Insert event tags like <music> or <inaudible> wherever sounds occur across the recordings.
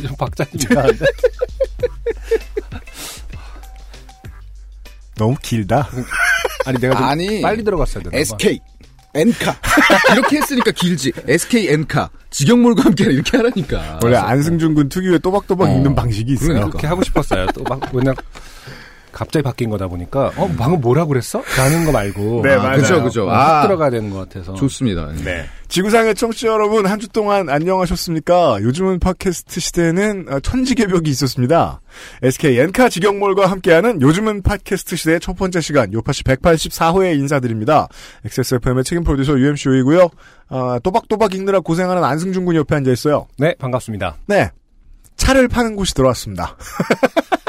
좀 박자님 이상한데? <laughs> 너무 길다. 아니 내가 좀 아니, 빨리 들어갔어야 되나 봐. SK 엔카 <laughs> 이렇게 했으니까 길지 SK 엔카 직영몰과 함께 이렇게 하라니까 원래 안승준 군 특유의 또박또박 어. 읽는 방식이 있어요. 그러니까. 그렇게 하고 싶었어요. 또막 왜냐 갑자기 바뀐 거다 보니까 어 방금 뭐라 그랬어? 라는 거 말고 네, 아, 맞아요. 그죠 그죠 아, 아확 들어가야 되는 것 같아서 좋습니다 네. 지구상의 청취자 여러분 한 주 동안 안녕하셨습니까? 요즘은 팟캐스트 시대에는 어, 천지개 벽이 있었습니다. SK 엔카 직영몰과 함께하는 요즘은 팟캐스트 시대의 첫 번째 시간 요파시 184호에 인사드립니다. XSFM의 책임 프로듀서 UMCO이고요. 아, 또박또박 읽느라 고생하는 안승준 군 옆에 앉아 있어요. 네 반갑습니다. 네. 차를 파는 곳이 들어왔습니다. <laughs>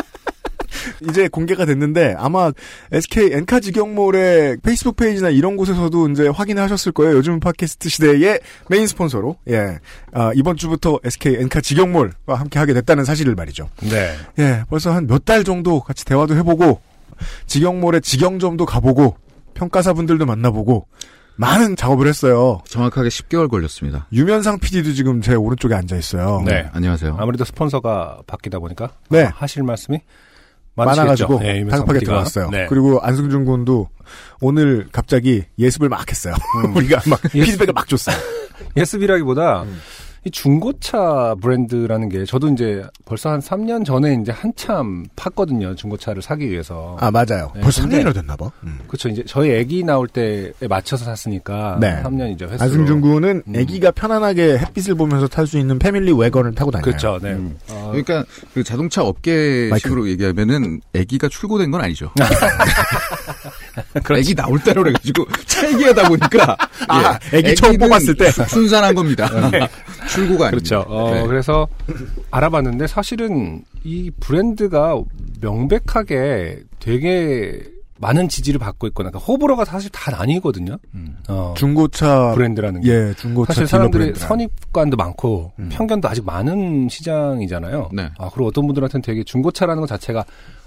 이제 공개가 됐는데 아마 SK 엔카 직영몰의 페이스북 페이지나 이런 곳에서도 이제 확인하셨을 거예요. 요즘 팟캐스트 시대의 메인 스폰서로 예 아, 이번 주부터 SK 엔카 직영몰과 함께 하게 됐다는 사실을 말이죠. 네. 예 벌써 한 몇 달 정도 같이 대화도 해보고 직영몰의 직영점도 가보고 평가사분들도 만나보고 많은 작업을 했어요. 정확하게 10개월 걸렸습니다 유면상 PD도 지금 제 오른쪽에 앉아 있어요. 네. 안녕하세요 아무래도 스폰서가 바뀌다 보니까 네. 하실 말씀이 많아가지고. 네, 다급하게. 들어왔어요. 네. 그리고 안승준 군도 오늘 갑자기 예습을 막 했어요. <laughs> 우리가 막 예습. 피드백을 막 줬어요. 예습이라기보다 음. 이 중고차 브랜드라는 게 저도 이제 벌써 한 3년 전에 이제 한참 팠거든요. 중고차를 사기 위해서. 아 맞아요. 네, 벌써 근데- 3년이나 됐나 봐. 음. 그렇죠. 이제 저희 아기 나올 때에 맞춰서 샀으니까 네. 3년이죠. 횟수로. 안승준 군은 음. 아기가 편안하게 햇빛을 보면서 탈 수 있는 패밀리 웨건을 타고 다녀요. 그렇죠. 네. 음. 어, 그러니까 그 자동차 업계식으로 얘기하면은 아기가 출고된 건 아니죠 <laughs> 아기 나올 때로 그래가지고 <laughs> 차 얘기하다 보니까 아, 예, 아기 처음 뽑았을 때. 순산한 겁니다 <laughs> 아닙니다 그렇죠. 어, 네. 그래서 알아봤는데 사실은 이 브랜드가 명백하게 되게 많은 지지를 받고 있거나 그러니까 호불호가 사실 다 나뉘거든요. 음. 어, 중고차 브랜드라는 게. 예 중고차 사실 사람들이 브랜드. 선입관도 많고 음. 편견도 아직 많은 시장이잖아요. 네. 아 그리고 어떤 분들한테는 되게 중고차라는 것 자체가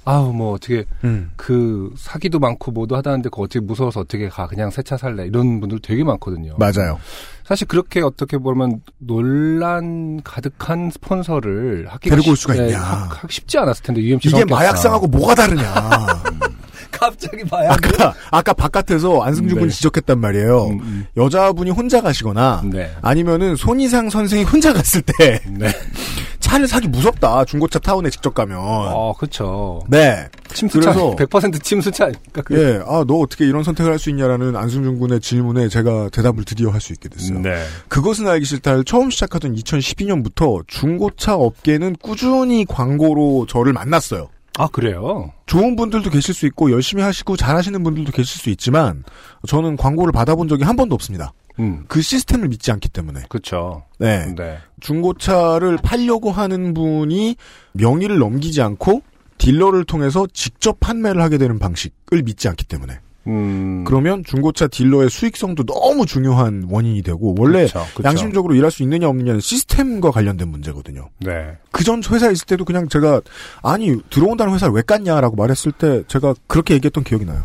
아우 뭐 어떻게 음. 그 사기도 많고 뭐도 하다는데 그거 어떻게 무서워서 어떻게 가 그냥 새 차 살래 이런 분들 되게 많거든요. 맞아요. 사실 그렇게 어떻게 보면 논란 가득한 스폰서를 하기가 데리고 올 쉽- 수가 예, 있냐. 하- 하기 쉽지 않았을 텐데 UMC 이게 마약상하고 뭐가 다르냐. <laughs> 갑자기 마약 아까 아까 바깥에서 안승준 군이 네. 지적했단 말이에요. 음, 음. 여자분이 혼자 가시거나 네. 아니면은 손이상 선생이 혼자 갔을 때 네. <laughs> 차를 사기 무섭다. 중고차 타운에 직접 가면. 어, 그렇죠. 네. 침수차 그래서- 100% 침수차? 그- 예. 아, 너 어떻게 이런 선택을 할 수 있냐라는 안승준 군의 질문에 제가 대답을 드디어 할 수 있게 됐어요. 네. 그것은 알기 싫다를 처음 시작하던 2012년부터 중고차 업계는 꾸준히 광고로 저를 만났어요. 아, 그래요? 좋은 분들도 계실 수 있고 열심히 하시고 잘하시는 분들도 계실 수 있지만 저는 광고를 받아본 적이 한 번도 없습니다. 음. 그 시스템을 믿지 않기 때문에. 그렇죠. 네. 네. 중고차를 팔려고 하는 분이 명의를 넘기지 않고 딜러를 통해서 직접 판매를 하게 되는 방식을 믿지 않기 때문에. 음. 그러면 중고차 딜러의 수익성도 너무 중요한 원인이 되고 원래 그쵸, 그쵸. 양심적으로 일할 수 있느냐 없느냐는 시스템과 관련된 문제거든요. 네. 그전 회사에 있을 때도 그냥 제가 아니 들어온다는 회사를 왜 깠냐라고 말했을 때 제가 그렇게 얘기했던 기억이 나요.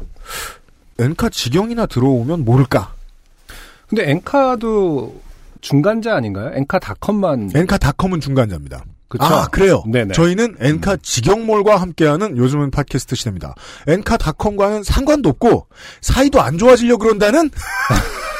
엔카 직영이나 들어오면 모를까? 근데 엔카도 중간자 아닌가요? 엔카닷컴만 엔카닷컴은 중간자입니다. 그쵸? 아 그래요. 네네. 저희는 엔카 직영몰과 함께하는 요즘은 팟캐스트 시대입니다. 엔카닷컴과는 상관도 없고 사이도 안 좋아지려 그런다는 <laughs>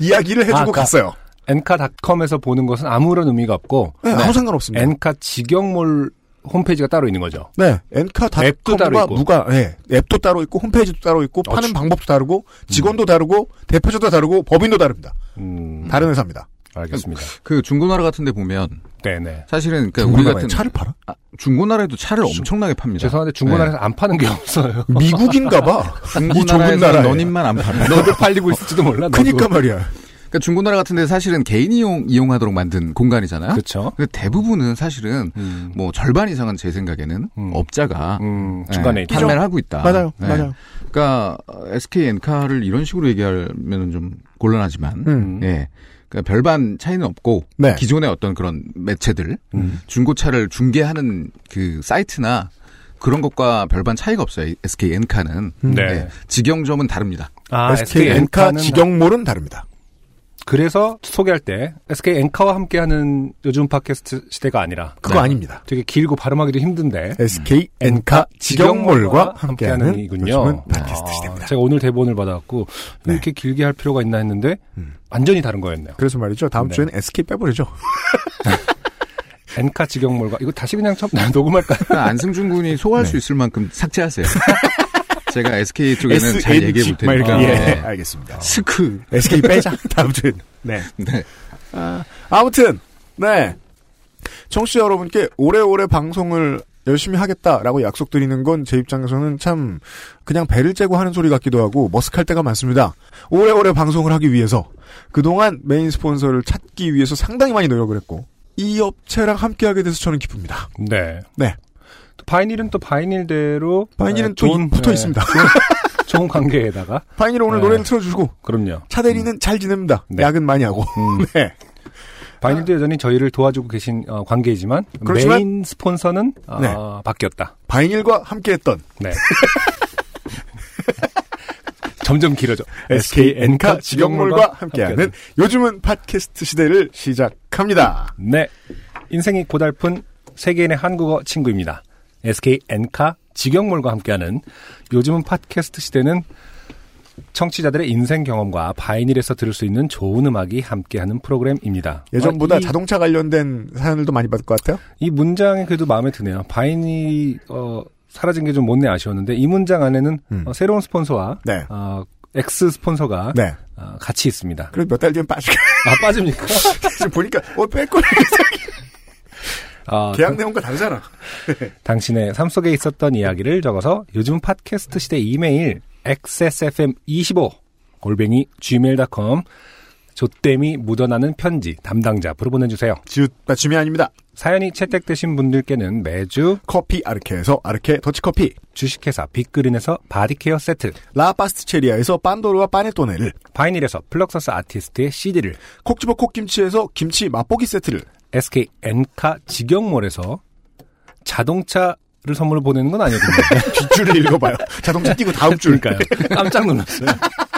이야기를 해주고 아, 갔어요. 엔카닷컴에서 보는 것은 아무런 의미가 없고 네, 아무 상관없습니다. 엔카 직영몰 홈페이지가 따로 있는 거죠. 네, 엔카 앱도 따로 닷컴과 있고. 무가, 네, 앱도 따로 있고 홈페이지도 따로 있고 어, 파는 주- 방법도 다르고 직원도 다르고 대표자도 다르고 법인도 다릅니다. 음, 다른 회사입니다. 알겠습니다. <laughs> 그 중고나라 같은 데 보면 네네. 사실은 그러니까 우리 중고나라에 같은 차를 팔아? 아, 중고나라에도 차를 엄청나게 팝니다. 죄송한데 중고나라에서 안 파는 게 없어요. <laughs> 미국인가봐. 이 좁은 중고나라에서 나라에. 너님만 안 팔아요. 너도 팔리고 있을지도 몰라. 그니까 말이야. 그러니까 중고나라 같은 데 사실은 개인 이용, 이용하도록 만든 공간이잖아요. 그렇죠. 근데 대부분은 사실은 음. 뭐 절반 이상은 제 생각에는 음. 업자가 음, 네, 중간에. 판매를 하고 있다. 맞아요. 네. 맞아요. 그러니까 SK 엔카를 이런 식으로 얘기하면 좀 곤란하지만, 음. 예. 그러니까 별반 차이는 없고 네. 기존의 어떤 그런 매체들 음. 중고차를 중개하는 그 사이트나 그런 것과 별반 차이가 없어요. SK 엔카는 음. 네. 직영점은 다릅니다. 아, SK 엔카 직영몰은 다릅니다. 그래서 소개할 때 SK 엔카와 함께하는 요즘 팟캐스트 시대가 아니라 그거 네. 아닙니다. 되게 길고 발음하기도 힘든데 SK 엔카 직영몰과 함께하는 함께하는이군요. 요즘은 팟캐스트 아, 시대입니다. 제가 오늘 대본을 받아갖고 네. 이렇게 길게 할 필요가 있나 했는데 음. 완전히 다른 거였네요. 그래서 말이죠. 다음 네. 주에는 SK 빼버리죠. <laughs> 엔카 직영몰과 이거 다시 그냥 처음 <laughs> 녹음할까요? 그러니까 안승준 군이 소화할 네. 수 있을 만큼 삭제하세요. <laughs> 제가 SK 쪽에는 잘 얘기해 볼막 테니까. 예, 네. 알겠습니다. 스크. SK 빼자. <laughs> 다음 주엔. 네. 네. 아, 아무튼 네. 청취자 여러분께 오래오래 방송을 열심히 하겠다라고 약속드리는 건 제 입장에서는 참 그냥 배를 째고 하는 소리 같기도 하고 머쓱할 때가 많습니다. 오래오래 방송을 하기 위해서 그동안 메인 스폰서를 찾기 위해서 상당히 많이 노력을 했고 이 업체랑 함께하게 돼서 저는 기쁩니다. 네. 네. 또 바이닐은 또 바이닐대로 바이닐은 네, 또 좋은, 붙어 네, 있습니다. 좋은, <laughs> 관계에다가 바이닐 오늘 네. 노래를 틀어주고 그럼요. 차 대리는 잘 지냅니다. 네. 야근 많이 하고. 음. <laughs> 네. 바이닐도 여전히 저희를 도와주고 계신 어, 관계이지만 그렇지만- 메인 스폰서는 어, 네. 바뀌었다. 바이닐과 함께했던 네. <laughs> 점점 길어져. SK 엔카 직영몰과 함께하는 요즘은 팟캐스트 시대를 시작합니다. 네. 인생이 고달픈 세계인의 한국어 친구입니다. SK 엔카 직영몰과 함께하는 요즘은 팟캐스트 시대는 청취자들의 인생 경험과 바이닐에서 들을 수 있는 좋은 음악이 함께하는 프로그램입니다. 예전보다 아, 이, 자동차 관련된 사연들도 많이 받을 것 같아요. 이 문장이 그래도 마음에 드네요. 바이닐이 어, 사라진 게 좀 못내 아쉬웠는데 이 문장 안에는 음. 어, 새로운 스폰서와 네. 어, ex 스폰서가 네. 어, 같이 있습니다. 그리고 몇달 뒤엔 빠지게. 아 빠집니까? <laughs> 지금 보니까, 어, 뺄 거야. 아, 계약 내용과 다르잖아. 당신의 삶 속에 있었던 이야기를 적어서 요즘 팟캐스트 시대 이메일 xsfm25 골뱅이 gmail.com 조땜이 묻어나는 편지 담당자 앞으로 보내주세요. 지읒 받침이 아닙니다. 사연이 채택되신 분들께는 매주 커피 아르케에서 아르케 더치커피. 주식회사 빅그린에서 바디케어 세트 라파스티체리아에서 빤도르와 빠네토네를. 바이닐에서 플럭서스 아티스트의 CD를 콕집어 콕김치에서 김치 맛보기 세트를. SK 엔카 직영몰에서 자동차를 선물로 보내는 건 아니거든요. <laughs> 뒷줄을 읽어봐요. 자동차 띄고 다음 줄. 그러니까요. 깜짝 놀랐어요.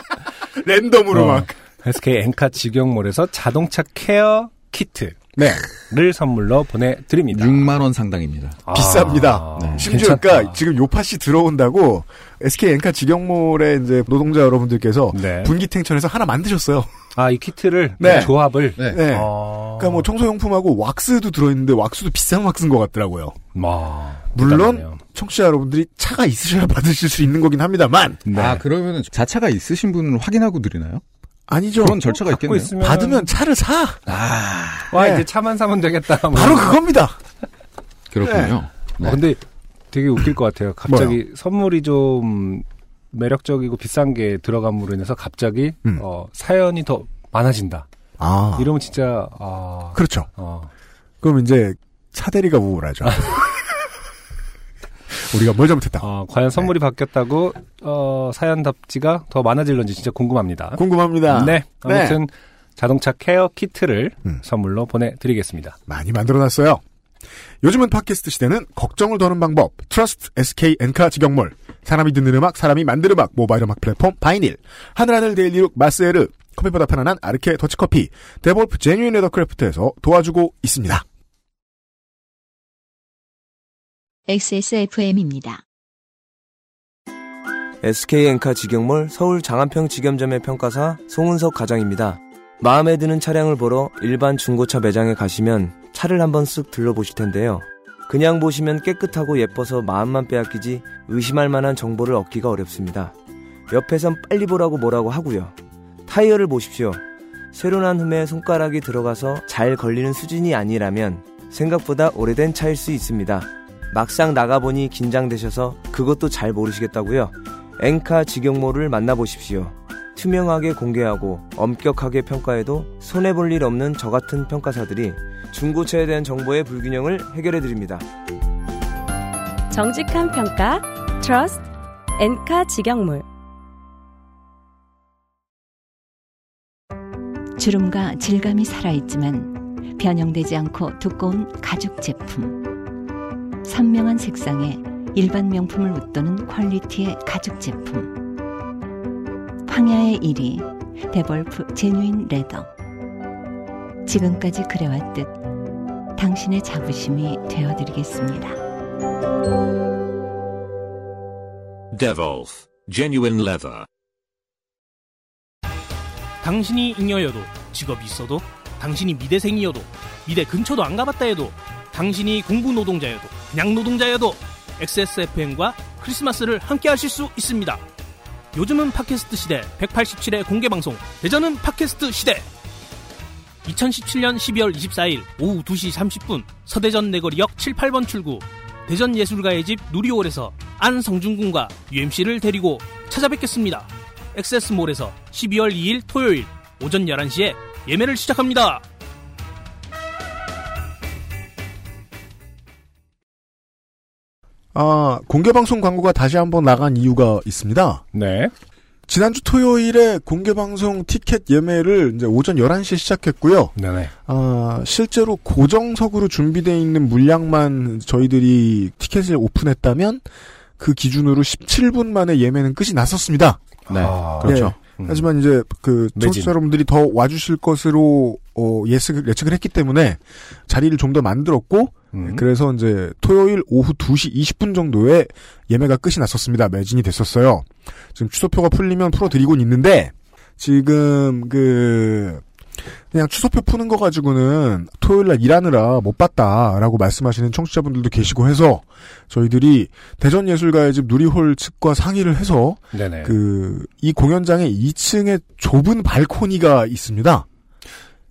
<laughs> 랜덤으로 어, 막. SK 엔카 직영몰에서 자동차 케어 키트를 네. 선물로 보내드립니다. 6만 원 상당입니다. 아, 비쌉니다. 네. 심지어 괜찮다. 그러니까 지금 요파 씨 들어온다고 SK 엔카 직영몰의 이제 노동자 여러분들께서 네. 분기탱천해서 하나 만드셨어요. 아, 이 키트를 네. 조합을 네. 네. 어... 그러니까 뭐 청소용품하고 왁스도 들어 있는데 왁스도 비싼 왁스인 것 같더라고요. 와, 물론 대단하네요. 청취자 여러분들이 차가 있으셔야 받으실 수 있는 거긴 합니다만 네. 아, 그러면은 자차가 있으신 분은 확인하고 드리나요? 아니죠. 그런 절차가 있겠네요. 있으면 받으면 차를 사. 아, 와 네. 이제 차만 사면 되겠다. 뭐. 바로 그겁니다. 그렇군요. 네. 어, 근데 되게 웃길 것 같아요. 갑자기 선물이 좀 매력적이고 비싼 게 들어감으로 인해서 갑자기 음. 어, 사연이 더 많아진다. 아, 이러면 진짜 아, 그렇죠. 어, 그럼 이제 차 대리가 우울하죠. <laughs> 우리가 뭘 잘못했다. 어, 과연 선물이 바뀌었다고 어, 사연 답지가 더 많아질런지 진짜 궁금합니다. 궁금합니다. 네, 아무튼 자동차 케어 키트를 음. 선물로 보내드리겠습니다. 많이 만들어놨어요. 요즘은 팟캐스트 시대는 걱정을 더는 방법, trust SK 엔카 직영몰, 사람이 듣는 음악, 사람이 만든 음악, 모바일 음악 플랫폼 바이닐, 하늘하늘 daily look 마스에르, 커피보다 편안한 아르케 더치커피, 데볼프 genuine leathercraft에서 도와주고 있습니다. XSFM입니다. SK엔카 직영몰 서울 장안평 직영점의 평가사 송은석 과장입니다. 마음에 드는 차량을 보러 일반 중고차 매장에 가시면 차를 한번 쓱 둘러보실 텐데요. 그냥 보시면 깨끗하고 예뻐서 마음만 빼앗기지 의심할 만한 정보를 얻기가 어렵습니다. 옆에선 빨리 보라고 뭐라고 하고요. 타이어를 보십시오. 새로 난 흠에 손가락이 들어가서 잘 걸리는 수준이 아니라면 생각보다 오래된 차일 수 있습니다. 막상 나가보니 긴장되셔서 그것도 잘 모르시겠다고요? 엔카 직영몰을 만나보십시오. 투명하게 공개하고 엄격하게 평가해도 손해볼 일 없는 저 같은 평가사들이 중고차에 대한 정보의 불균형을 해결해 드립니다. 정직한 평가 trust 엔카 직영몰 주름과 질감이 살아있지만 변형되지 않고 두꺼운 가죽 제품. 선명한 색상에 일반 명품을 웃도는 quality의 가죽 제품. 황야의 이리 데볼프 genuine leather. 지금까지 그래왔듯 당신의 자부심이 되어드리겠습니다. Devolf Genuine Leather. 당신이 잉여여도 직업이 있어도 당신이 미대생이어도 미대 근처도 안 가봤다 해도 당신이 공부 노동자여도 그냥 노동자여도 XSFM과 크리스마스를 함께 하실 수 있습니다. 요즘은 팟캐스트 시대 187회 공개 방송 대전은 팟캐스트 시대 2017년 12월 24일 오후 2시 30분 서대전 내거리역 7, 8번 출구 대전예술가의 집 누리홀에서 안성준 군과 UMC를 데리고 찾아뵙겠습니다. 엑세스몰에서 12월 2일 토요일 오전 11시에 예매를 시작합니다. 아, 공개방송 광고가 다시 한번 나간 이유가 있습니다. 네. 지난주 토요일에 공개방송 티켓 예매를 이제 오전 11시에 시작했고요. 네네. 아, 실제로 고정석으로 준비되어 있는 물량만 저희들이 티켓을 오픈했다면 그 기준으로 17분 만에 예매는 끝이 났었습니다. 네. 아, 그렇죠. 예. 하지만 이제 그. 청취자 여러분들이 더 와주실 것으로 어, 예측을, 예측을 했기 때문에 자리를 좀 더 만들었고 음. 그래서 이제 토요일 오후 2시 20분 정도에 예매가 끝이 났었습니다. 매진이 됐었어요. 지금 취소표가 풀리면 풀어드리곤 있는데 지금 그 그냥 취소표 푸는 거 가지고는 토요일 날 일하느라 못 봤다라고 말씀하시는 청취자분들도 계시고 해서 저희들이 대전 예술가의 집 누리홀 측과 상의를 해서. 그 이 공연장에 2층에 좁은 발코니가 있습니다.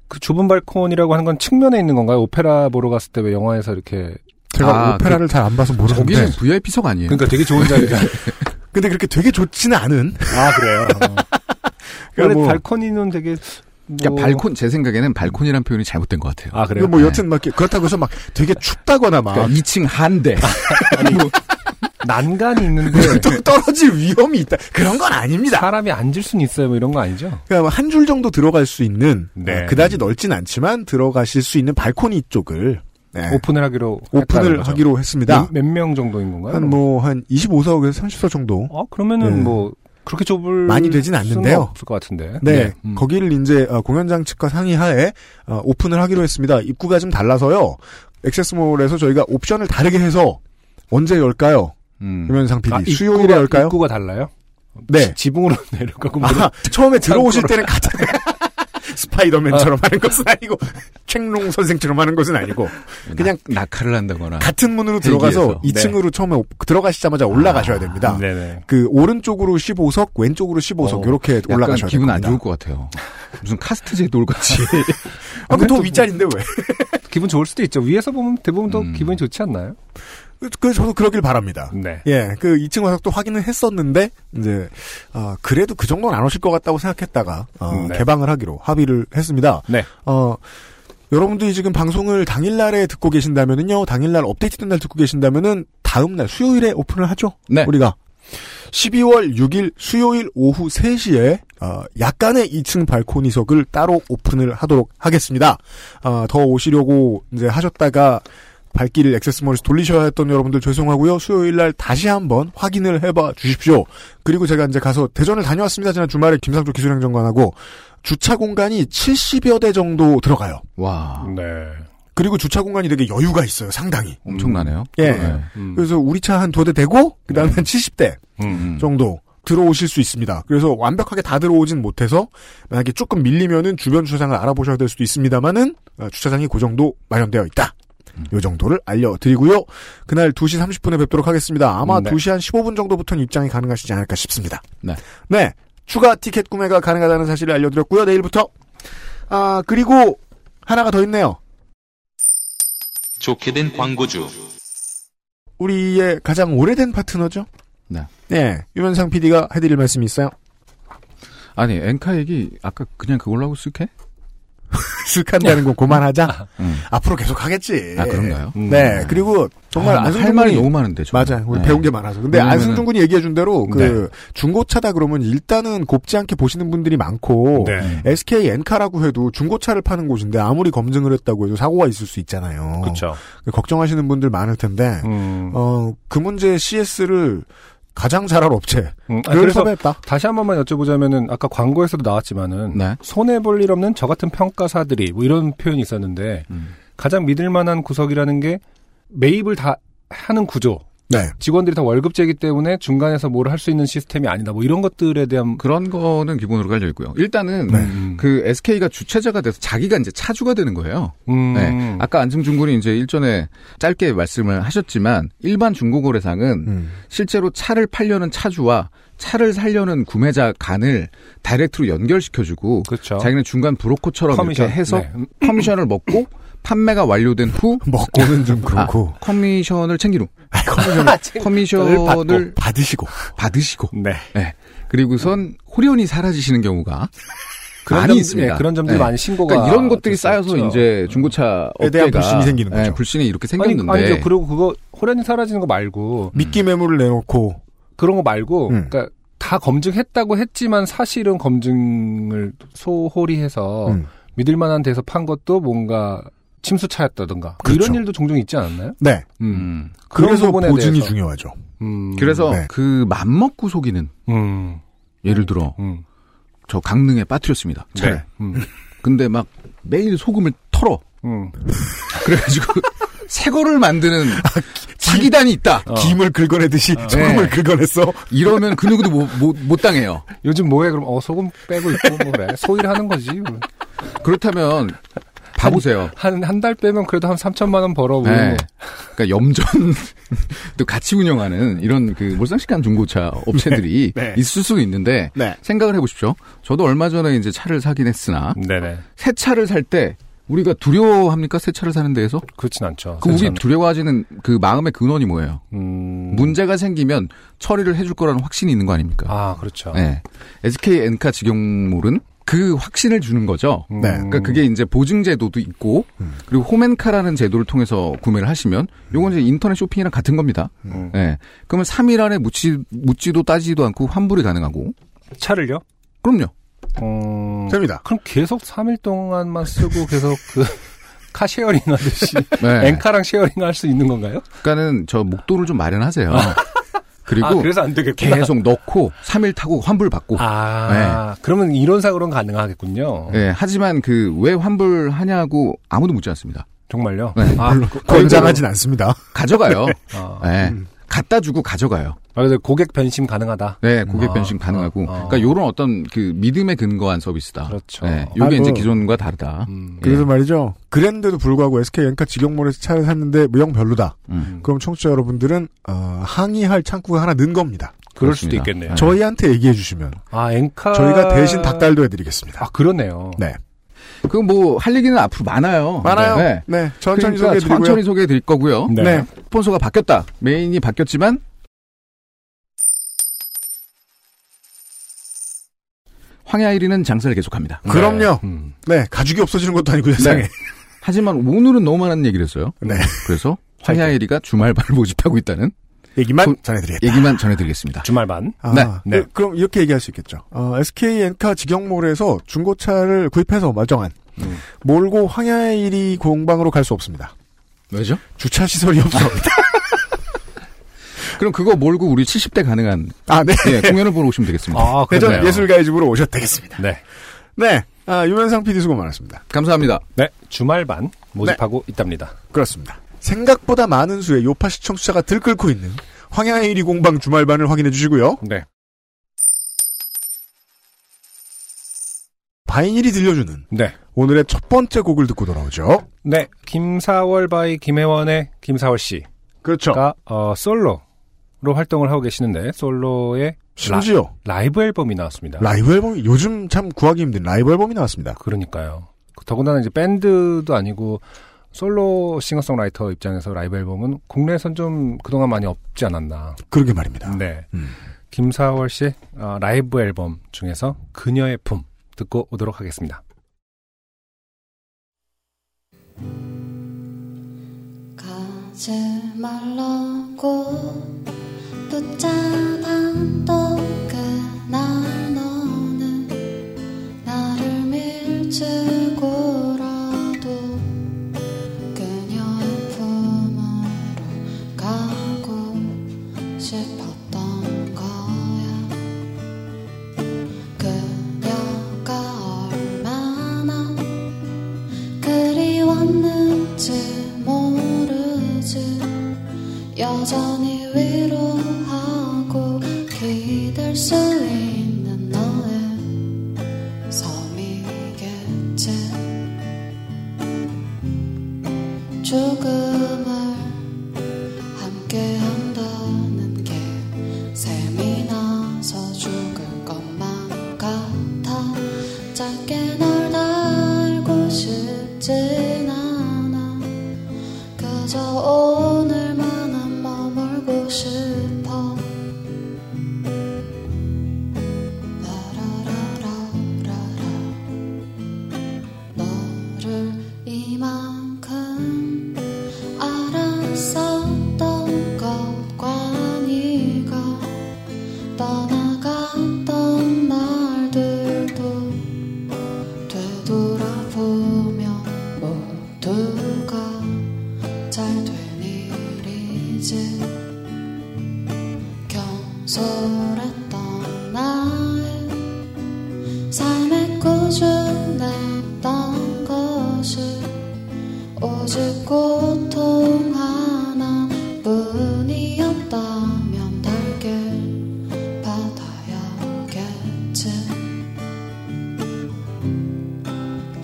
그 좁은 발코니라고 하는 건 측면에 있는 건가요? 오페라 보러 갔을 때 왜 영화에서 이렇게 제가 아, 오페라를 잘안 봐서 모르는데 거기는 VIP석 아니에요? 그러니까 되게 좋은 자리잖아요. <laughs> 근데 그렇게 되게 좋지는 않은 아 그래요. 그러니까 원래 뭐- 발코니는 되게 뭐... 그러니까 발콘 제 생각에는 발콘이라는 표현이 잘못된 것 같아요. 아 그래요. 뭐 여튼 막 그렇다고 해서 막 되게 춥다거나 막 그러니까 2층 한 대. 뭐 난간이 있는데 <laughs> 또 떨어질 위험이 있다. 그런 건 아닙니다. 사람이 앉을 수는 있어요. 뭐 이런 거 아니죠? 그러니까 한 줄 정도 들어갈 수 있는 네. 어, 그다지 넓진 않지만 들어가실 수 있는 발코니 쪽을 네, 오픈을 하기로 오픈을 하기로 했습니다. 몇 명 정도인 건가요? 한 뭐한 25석에서 30석 정도. 어 그러면은 네. 뭐 그렇게 좁을 많이 되진 않는데요. 없을 것 같은데. 네, 음. 거기를 이제 어, 공연장 측과 상의하에 어, 오픈을 하기로 했습니다. 입구가 좀 달라서요. 액세스몰에서 저희가 옵션을 다르게 해서 언제 열까요? 음. 유면상 PD 아, 수요일에 열까요? 입구가 달라요? 네. 지- 지붕으로 <laughs> 내려가고 뭐 아, 처음에 들어오실 때는 같은 <laughs> 스파이더맨처럼 하는 것은 아니고 <laughs> 책롱 선생처럼 하는 것은 아니고 그냥 낙하를 한다거나. 같은 문으로 들어가서 헬기에서. 2층으로 처음에 오- 들어가시자마자 올라가셔야 됩니다. 네네. 그 오른쪽으로 15석, 왼쪽으로 15석 어, 이렇게 올라가셔야 기분 안 됩니다. 좋을 것 같아요. 무슨 카스트제 돌같이. <laughs> 아, 그더 윗자리인데 왜? 기분 좋을 수도 있죠. 위에서 보면 대부분 더 음. 기분이 좋지 않나요? 그, 그 저도 그러길 바랍니다. 네. 예, 그 2층 화석도 확인을 했었는데 이제 아, 그래도 그 정도는 안 오실 것 같다고 생각했다가 어, 네. 개방을 하기로 합의를 했습니다. 네. 어, 여러분들이 지금 방송을 당일날에 듣고 계신다면은요, 당일날 업데이트된 날 듣고 계신다면은 다음날 수요일에 오픈을 하죠. 네. 우리가 12월 6일 수요일 오후 3시에 어, 약간의 2층 발코니석을 따로 오픈을 하도록 하겠습니다. 어, 더 오시려고 이제 하셨다가 발길을 액세스몰에서 돌리셔야 했던 여러분들 죄송하고요. 수요일 날 다시 한번 확인을 해봐 주십시오. 그리고 제가 이제 가서 대전을 다녀왔습니다. 지난 주말에 김상조 기술행정관하고 주차 공간이 70여 대 정도 들어가요. 와. 네. 그리고 주차 공간이 되게 여유가 있어요. 상당히. 엄청나네요. 예. 네. 음. 그래서 우리 차 한 두 대 대고 그 다음에 한 70대 음. 정도 들어오실 수 있습니다. 그래서 완벽하게 다 들어오진 못해서 만약에 조금 밀리면은 주변 주차장을 알아보셔야 될 수도 있습니다만은 어, 주차장이 그 정도 마련되어 있다. 요 정도를 알려드리고요. 그날 2시 30분에 뵙도록 하겠습니다. 아마 네. 2시 한 15분 정도부터는 입장이 가능하시지 않을까 싶습니다. 네. 네. 추가 티켓 구매가 가능하다는 사실을 알려드렸고요. 내일부터. 아, 그리고 하나가 더 있네요. 좋게 된 광고주. 우리의 가장 오래된 파트너죠? 네. 네. 유면상 PD가 해드릴 말씀이 있어요. 아니 엔카 얘기 아까 그냥 그걸로 하고 쓱해? <laughs> 쓱한다는 건 그만하자. <laughs> 음. 앞으로 계속 하겠지. 아 그런가요? 음. 네. 그리고 정말 아, 할 안승준 말이 너무 많은데. 저는. 맞아요. 우리 네. 배운 게 많아서. 근데 왜냐면은- 안승준 군이 얘기해 준 대로 그 네. 중고차다 그러면 일단은 곱지 않게 보시는 분들이 많고 네. SK 엔카라고 해도 중고차를 파는 곳인데 아무리 검증을 했다고 해도 사고가 있을 수 있잖아요. 그렇죠. 걱정하시는 분들 많을 텐데 음. 어, 그 문제 CS를 가장 잘할 업체를 음. 아, 그래서 섭외했다. 다시 한 번만 여쭤보자면은 아까 광고에서도 나왔지만은 네. 손해 볼 일 없는 저 같은 평가사들이 뭐 이런 표현이 있었는데 음. 가장 믿을 만한 구석이라는 게 매입을 다 하는 구조. 네. 직원들이 다 월급제이기 때문에 중간에서 뭘 할 수 있는 시스템이 아니다. 뭐 이런 것들에 대한 그런 거는 기본으로 깔려 있고요. 일단은 음, 그 SK가 주체자가 돼서 자기가 이제 차주가 되는 거예요. 음, 네. 아까 안승준 군이 이제 일전에 짧게 말씀을 하셨지만 일반 중고거래상은 음. 실제로 차를 팔려는 차주와 차를 살려는 구매자 간을 direct로 연결시켜주고 그렇죠. 자기는 중간 브로커처럼 커미션. 이렇게 해서 네. 음, 커미션을 먹고 <clears throat> <clears throat> 판매가 완료된 후 먹고는 좀 그렇고 커미션을 챙긴 후 아, 커미션을 <laughs> 커미션을 받고 받으시고 받으시고 네. 그리고선 홀연히 사라지시는 경우가 그런 많이 점, 있습니다. 예, 그런 점들이 네. 많이 신고가 그러니까 이런 것들이 쌓여서 됐었죠. 이제 중고차 에 대한 업계가 불신이 생기는 예, 거죠. 불신이 이렇게 아니, 생겼는데 아니 죠. 그리고 그거 호련이 사라지는 거 말고 미끼 매물을 내놓고 그런 거 말고 음. 그러니까 다 검증했다고 했지만 사실은 검증을 소홀히 해서 음. 믿을 만한 데서 판 것도 뭔가 침수차였다든가 그렇죠. 이런 일도 종종 있지 않았나요? 네. 음. 그런 그래서 보증이 대해서. 중요하죠. 음, 그래서 네. 그 맘먹고 속이는 음, 예를 들어 음, 저 강릉에 빠뜨렸습니다. 차를. 네. 음, 근데 막 매일 소금을 털어. 음. 그래가지고 <laughs> 새 거를 만드는 사기단이 있다. 어. 김을 긁어내듯이 소금을 네. 긁어냈어. 이러면 그 누구도 못, 못, 못 당해요. 요즘 뭐해 그럼 어 소금 빼고 있고 뭐 그래 소일 하는 거지 그렇다면 봐보세요. 한 한 달 빼면 그래도 한 3천만 원 벌어 뭐 네. 그러니까 염전 <laughs> 또 같이 운영하는 이런 그 몰상식한 중고차 업체들이 <laughs> 네. 네. 있을 수 있는데 네. 생각을 해보십시오. 저도 얼마 전에 이제 차를 사긴 했으나 네네 새 차를 살 때 우리가 두려워합니까? 새 차를 사는 데에서? 그렇진 않죠 그 우리. 두려워하지는 그 마음의 근원이 뭐예요? 음... 문제가 생기면 처리를 해줄 거라는 확신이 있는 거 아닙니까? 아 그렇죠 네. SK 엔카 직영몰은 그 확신을 주는 거죠. 음. 네. 그러니까 그게 이제 보증 제도도 있고 음. 그리고 홈엔카라는 제도를 통해서 구매를 하시면 요건 이제 인터넷 쇼핑이랑 같은 겁니다. 음. 예. 그러면 3일 안에 묻지 묻지도 따지지도 않고 환불이 가능하고 차를요? 그럼요. 음... 됩니다. 그럼 계속 3일 동안만 쓰고 계속 그 <laughs> car sharing 하듯이 네. 엔카랑 sharing 할 수 있는 건가요? 그러니까는 저 목돈을 좀 마련하세요. <laughs> 그리고 아, 그래서 안 되겠구나. 계속 넣고 3일 타고 환불 받고. 아, 그러면 이론상으로는 가능하겠군요. 예, 하지만 그 왜 환불하냐고 아무도 묻지 않습니다. 정말요? 네. 아, 그, 권장하진 않습니다. 가져가요. <laughs> 아, 예. 갖다 주고 가져가요. 아, 근데 고객 변심 가능하다. 네, 고객 아, 변신 가능하고. 아, 아. 그러니까 요런 어떤 그 믿음에 근거한 서비스다. 그렇죠. 네, 요게 아, 이제 뭐. 기존과 다르다. 음, 그래서 말이죠. 그랬는데도 불구하고 SK 엔카 직영몰에서 차를 샀는데 영 별로다. 음. 그럼 청취자 여러분들은 어, 항의할 창구가 하나 는 겁니다. 그럴 수도 그렇습니다. 있겠네요. 네. 저희한테 얘기해 주시면 아, 엔카. 저희가 대신 닭달도 해드리겠습니다. 아, 그러네요. 네. 그 뭐 할 얘기는 앞으로 많아요. 많아요. 네. 네. 천천히 그러니까 소개해드리고요. 천천히 소개해 드릴 거고요. 네. 네. 스폰서가 바뀌었다. 메인이 바뀌었지만 황야일이는 장사를 계속합니다. 그럼요. 음. 네. 가죽이 없어지는 것도 아니고 세상에. 네. 하지만 오늘은 너무 많은 얘기를 했어요. 네. 그래서 황야일이가 주말반을 모집하고 있다는 얘기만 돈- 전해드리겠다. 얘기만 전해드리겠습니다. 주말반. 아, 네. 네. 그, 럼 이렇게 얘기할 수 있겠죠. 어, SK 엔카 직영몰에서 중고차를 구입해서 멀쩡한 음. 몰고 황야일이 공방으로 갈 수 없습니다. 왜죠? 주차 시설이 없어. <laughs> 그럼 그거 몰고 우리 70대 가능한 아, 네. 예, 공연을 보러 오시면 되겠습니다. 아, 대전 그러네요. 예술가의 집으로 오셔도 되겠습니다. 네. 네. 아, 유면상 PD 수고 많았습니다. 감사합니다. 네. 주말반 모집하고 있답니다. 그렇습니다. 생각보다 많은 수의 요파 시청자가 들끓고 있는 황야의 이리 공방 주말반을 확인해 주시고요. 네. 바이닐이 들려주는 네. 오늘의 첫 번째 곡을 듣고 돌아오죠. 네. 김사월 by 김혜원의 김사월 씨가 그렇죠. 어, 솔로로 활동을 하고 계시는데 솔로의 심지어 라, 이브 앨범이 나왔습니다. 라이브 앨범이 요즘 참 구하기 힘든 라이브 앨범이 나왔습니다. 그러니까요. 더군다나 이제 밴드도 아니고 솔로 싱어송라이터 입장에서 라이브 앨범은 국내에선 좀 그동안 많이 없지 않았나. 그러게 말입니다. 네. 음. 김사월 씨 어, 라이브 앨범 중에서 그녀의 품 듣고 오도록 하겠습니다. 가지 말라고 붙잡았던 그날 너는 나를 밀치고 여전히 위로하고 기댈 수 있는 너의 섬이겠지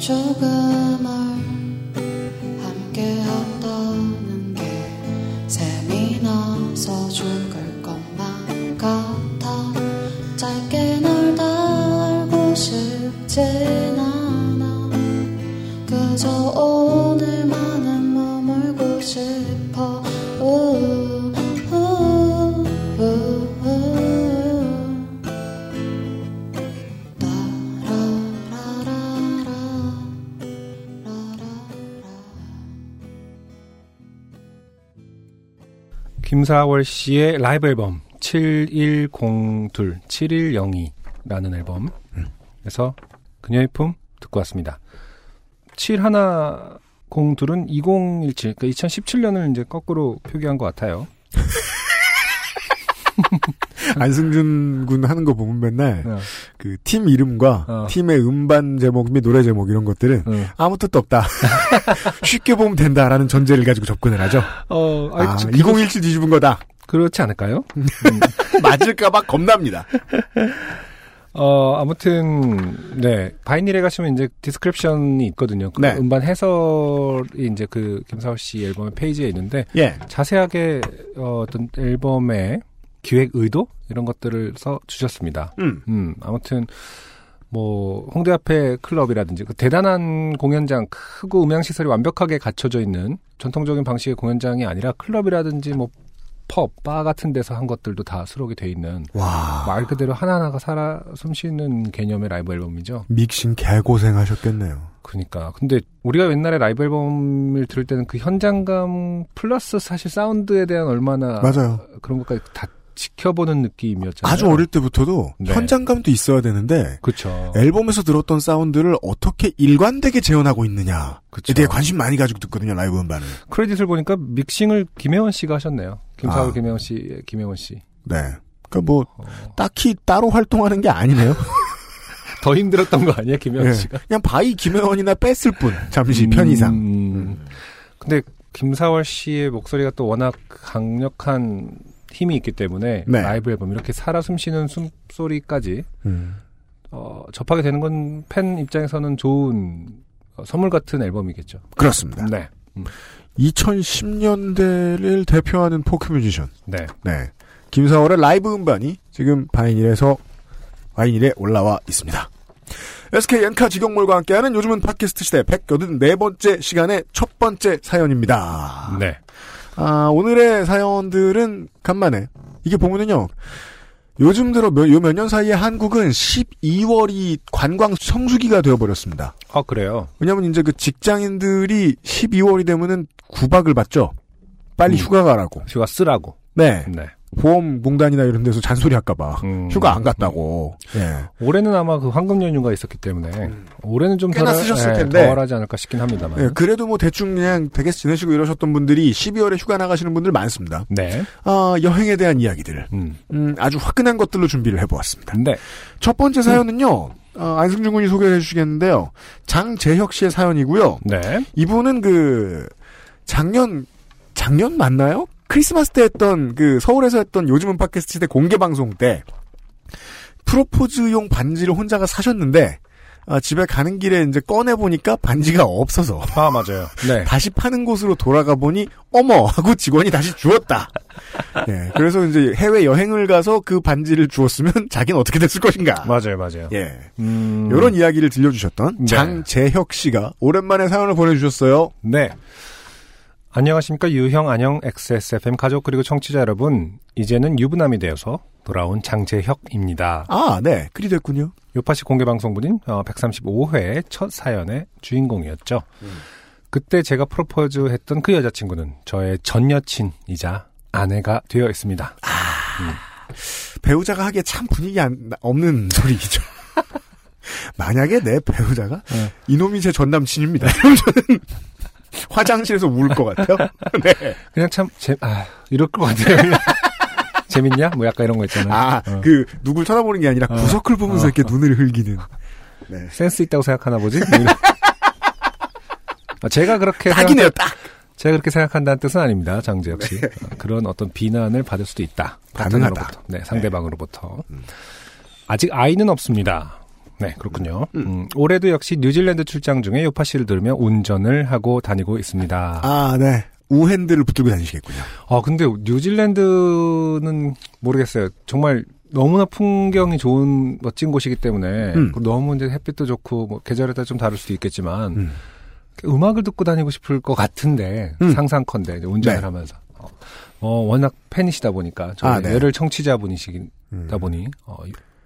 죽음을 사월씨의 라이브 앨범 7102, 7102라는 앨범. 음. 그래서 그녀의 품 듣고 왔습니다. 7102는 2017, 그러니까 2017년을 이제 거꾸로 표기한 것 같아요. <laughs> <laughs> 안승준 군 하는 거 보면 맨날 어, 그팀 이름과 어. 팀의 음반 제목 및 노래 제목 이런 것들은 어. 아무 뜻도 없다. <laughs> 쉽게 보면 된다라는 전제를 가지고 접근을 하죠. 어, 아니, 아, 저- 2017 뒤집은 거다. 그렇지 않을까요? <laughs> 맞을까봐 겁납니다. 어, 아무튼, 네. 바이닐에 가시면 이제 description이 있거든요. 그 네. 음반 해설이 이제 그 김사월 씨 앨범의 페이지에 있는데, 예. 자세하게 어, 어떤 앨범의 기획 의도? 이런 것들을 써 주셨습니다. 음. 음, 아무튼, 뭐, 홍대 앞에 클럽이라든지, 그 대단한 공연장, 크고 음향 시설이 완벽하게 갖춰져 있는 전통적인 방식의 공연장이 아니라 클럽이라든지 뭐, 펍, 바 같은 데서 한 것들도 다 수록이 돼 있는 와. 말 그대로 하나하나가 살아 숨쉬는 개념의 라이브 앨범이죠. 믹싱 개고생하셨겠네요. 그니까. 근데 우리가 옛날에 라이브 앨범을 들을 때는 그 현장감 플러스 사실 사운드에 대한 얼마나 맞아요. 그런 것까지 다 지켜보는 느낌이었잖아요. 아주 어릴 때부터도 네. 현장감도 있어야 되는데 그쵸. 앨범에서 들었던 사운드를 어떻게 일관되게 재현하고 있느냐에 그쵸. 대해 관심 많이 가지고 듣거든요. 라이브 음반을. credit을 보니까 믹싱을 김혜원 씨가 하셨네요. 김사월 아. 김혜원 씨, 김혜원 씨. 네. 그러니까 뭐 어, 딱히 따로 활동하는 게 아니네요. <laughs> 더 힘들었던 거 아니야, 김혜원 예. 씨가? 그냥 by 김혜원이나 뺐을 뿐. 잠시 편의상. 음. 근데 김사월 씨의 목소리가 또 워낙 강력한 힘이 있기 때문에 네. 라이브 앨범 이렇게 살아 숨쉬는 숨소리까지 음. 어, 접하게 되는 건 팬 입장에서는 좋은 어, 선물 같은 앨범이겠죠. 그렇습니다. 네. 2010년대를 대표하는 포크 뮤지션. 네. 네. 김사월의 라이브 음반이 지금 바이닐에서 바이닐에 올라와 있습니다. SK 엔카 직영몰과 함께하는 요즘은 팟캐스트 시대 184번째 시간의 첫 번째 사연입니다. 네. 아, 오늘의 사연들은 간만에 이게 보면은요. 요즘 들어 몇년 사이에 한국은 12월이 관광 성수기가 되어버렸습니다. 아, 그래요? 왜냐면 이제 그 직장인들이 12월이 되면은 구박을 받죠. 빨리 음. 휴가 가라고. 휴가 쓰라고. 네. 네. 보험공단이나 이런 데서 잔소리 할까봐. 음. 휴가 안 갔다고. 예. 올해는 아마 그 황금 연휴가 있었기 때문에 올해는 좀 음. 꽤나 덜, 쓰셨을 예, 텐데. 덜하지 않을까 싶긴 합니다만. 예, 그래도 뭐 대충 그냥 댁에서 지내시고 이러셨던 분들이 12월에 휴가 나가시는 분들 많습니다. 네. 아, 여행에 대한 이야기들. 음. 음, 아주 화끈한 것들로 준비를 해보았습니다. 네. 첫 번째 사연은요, 어, 안승준 군이 소개해 주시겠는데요. 장재혁 씨의 사연이고요. 네. 이분은 그, 작년, 작년 맞나요? 크리스마스 때 했던 그 서울에서 했던 요즘은 팟캐스트 시대 공개 방송 때 프로포즈용 반지를 혼자가 사셨는데 아, 집에 가는 길에 이제 꺼내 보니까 반지가 없어서 아, 맞아요. 네. 다시 파는 곳으로 돌아가 보니 어머 하고 직원이 다시 주었다. 예. 그래서 이제 해외 여행을 가서 그 반지를 주었으면 <laughs> 자기는 어떻게 됐을 것인가. 맞아요, 맞아요. 예. 음. 이런 이야기를 들려주셨던 네. 장재혁 씨가 오랜만에 사연을 보내주셨어요. 네. 안녕하십니까. 유형 안녕 XSFM 가족 그리고 청취자 여러분. 이제는 유부남이 되어서 돌아온 장재혁입니다. 아, 네. 그리 됐군요. 요파시 공개 방송분인 135회 첫 사연의 주인공이었죠. 그때 제가 프로포즈 했던 그 여자친구는 저의 전 여친이자 아내가 되어 있습니다. 배우자가 하기에 참 분위기 안, 없는 <laughs> 소리이죠. 만약에 내 배우자가 네. 이놈이 제 전 남친입니다. <laughs> 화장실에서 울 것 같아요. <laughs> 네. 그냥 참, 재, 아, 이럴 것 같아요. <laughs> 재밌냐? 뭐 약간 이런 거 있잖아요. 아, 어. 그 누굴 쳐다보는 게 아니라 구석을 보면서 어. 이렇게 눈을 흘기는. 네. 센스 있다고 생각하나 보지? 뭐. <laughs> 아, 제가 그렇게 딱이네요, 생각- 딱. 제가 그렇게 생각한다는 뜻은 아닙니다. 장재혁 씨. 어, 그런 어떤 비난을 받을 수도 있다. 가능하다. 네, 상대방으로부터. 아직 아이는 없습니다. 네, 그렇군요. 음, 올해도 역시 뉴질랜드 출장 중에 요파 씨를 들으며 운전을 하고 다니고 있습니다. 아, 네. 우핸들을 붙들고 다니시겠군요. 아, 근데 뉴질랜드는 모르겠어요. 정말 너무나 풍경이 좋은 멋진 곳이기 때문에 음. 너무 이제 햇빛도 좋고 뭐 계절에 따라 좀 다를 수도 있겠지만 음. 음악을 듣고 다니고 싶을 것 같은데 음. 상상컨대 운전을 네. 하면서 어, 어, 워낙 팬이시다 보니까 저희 아, 네. 열혈 청취자분이시다 음. 보니 어,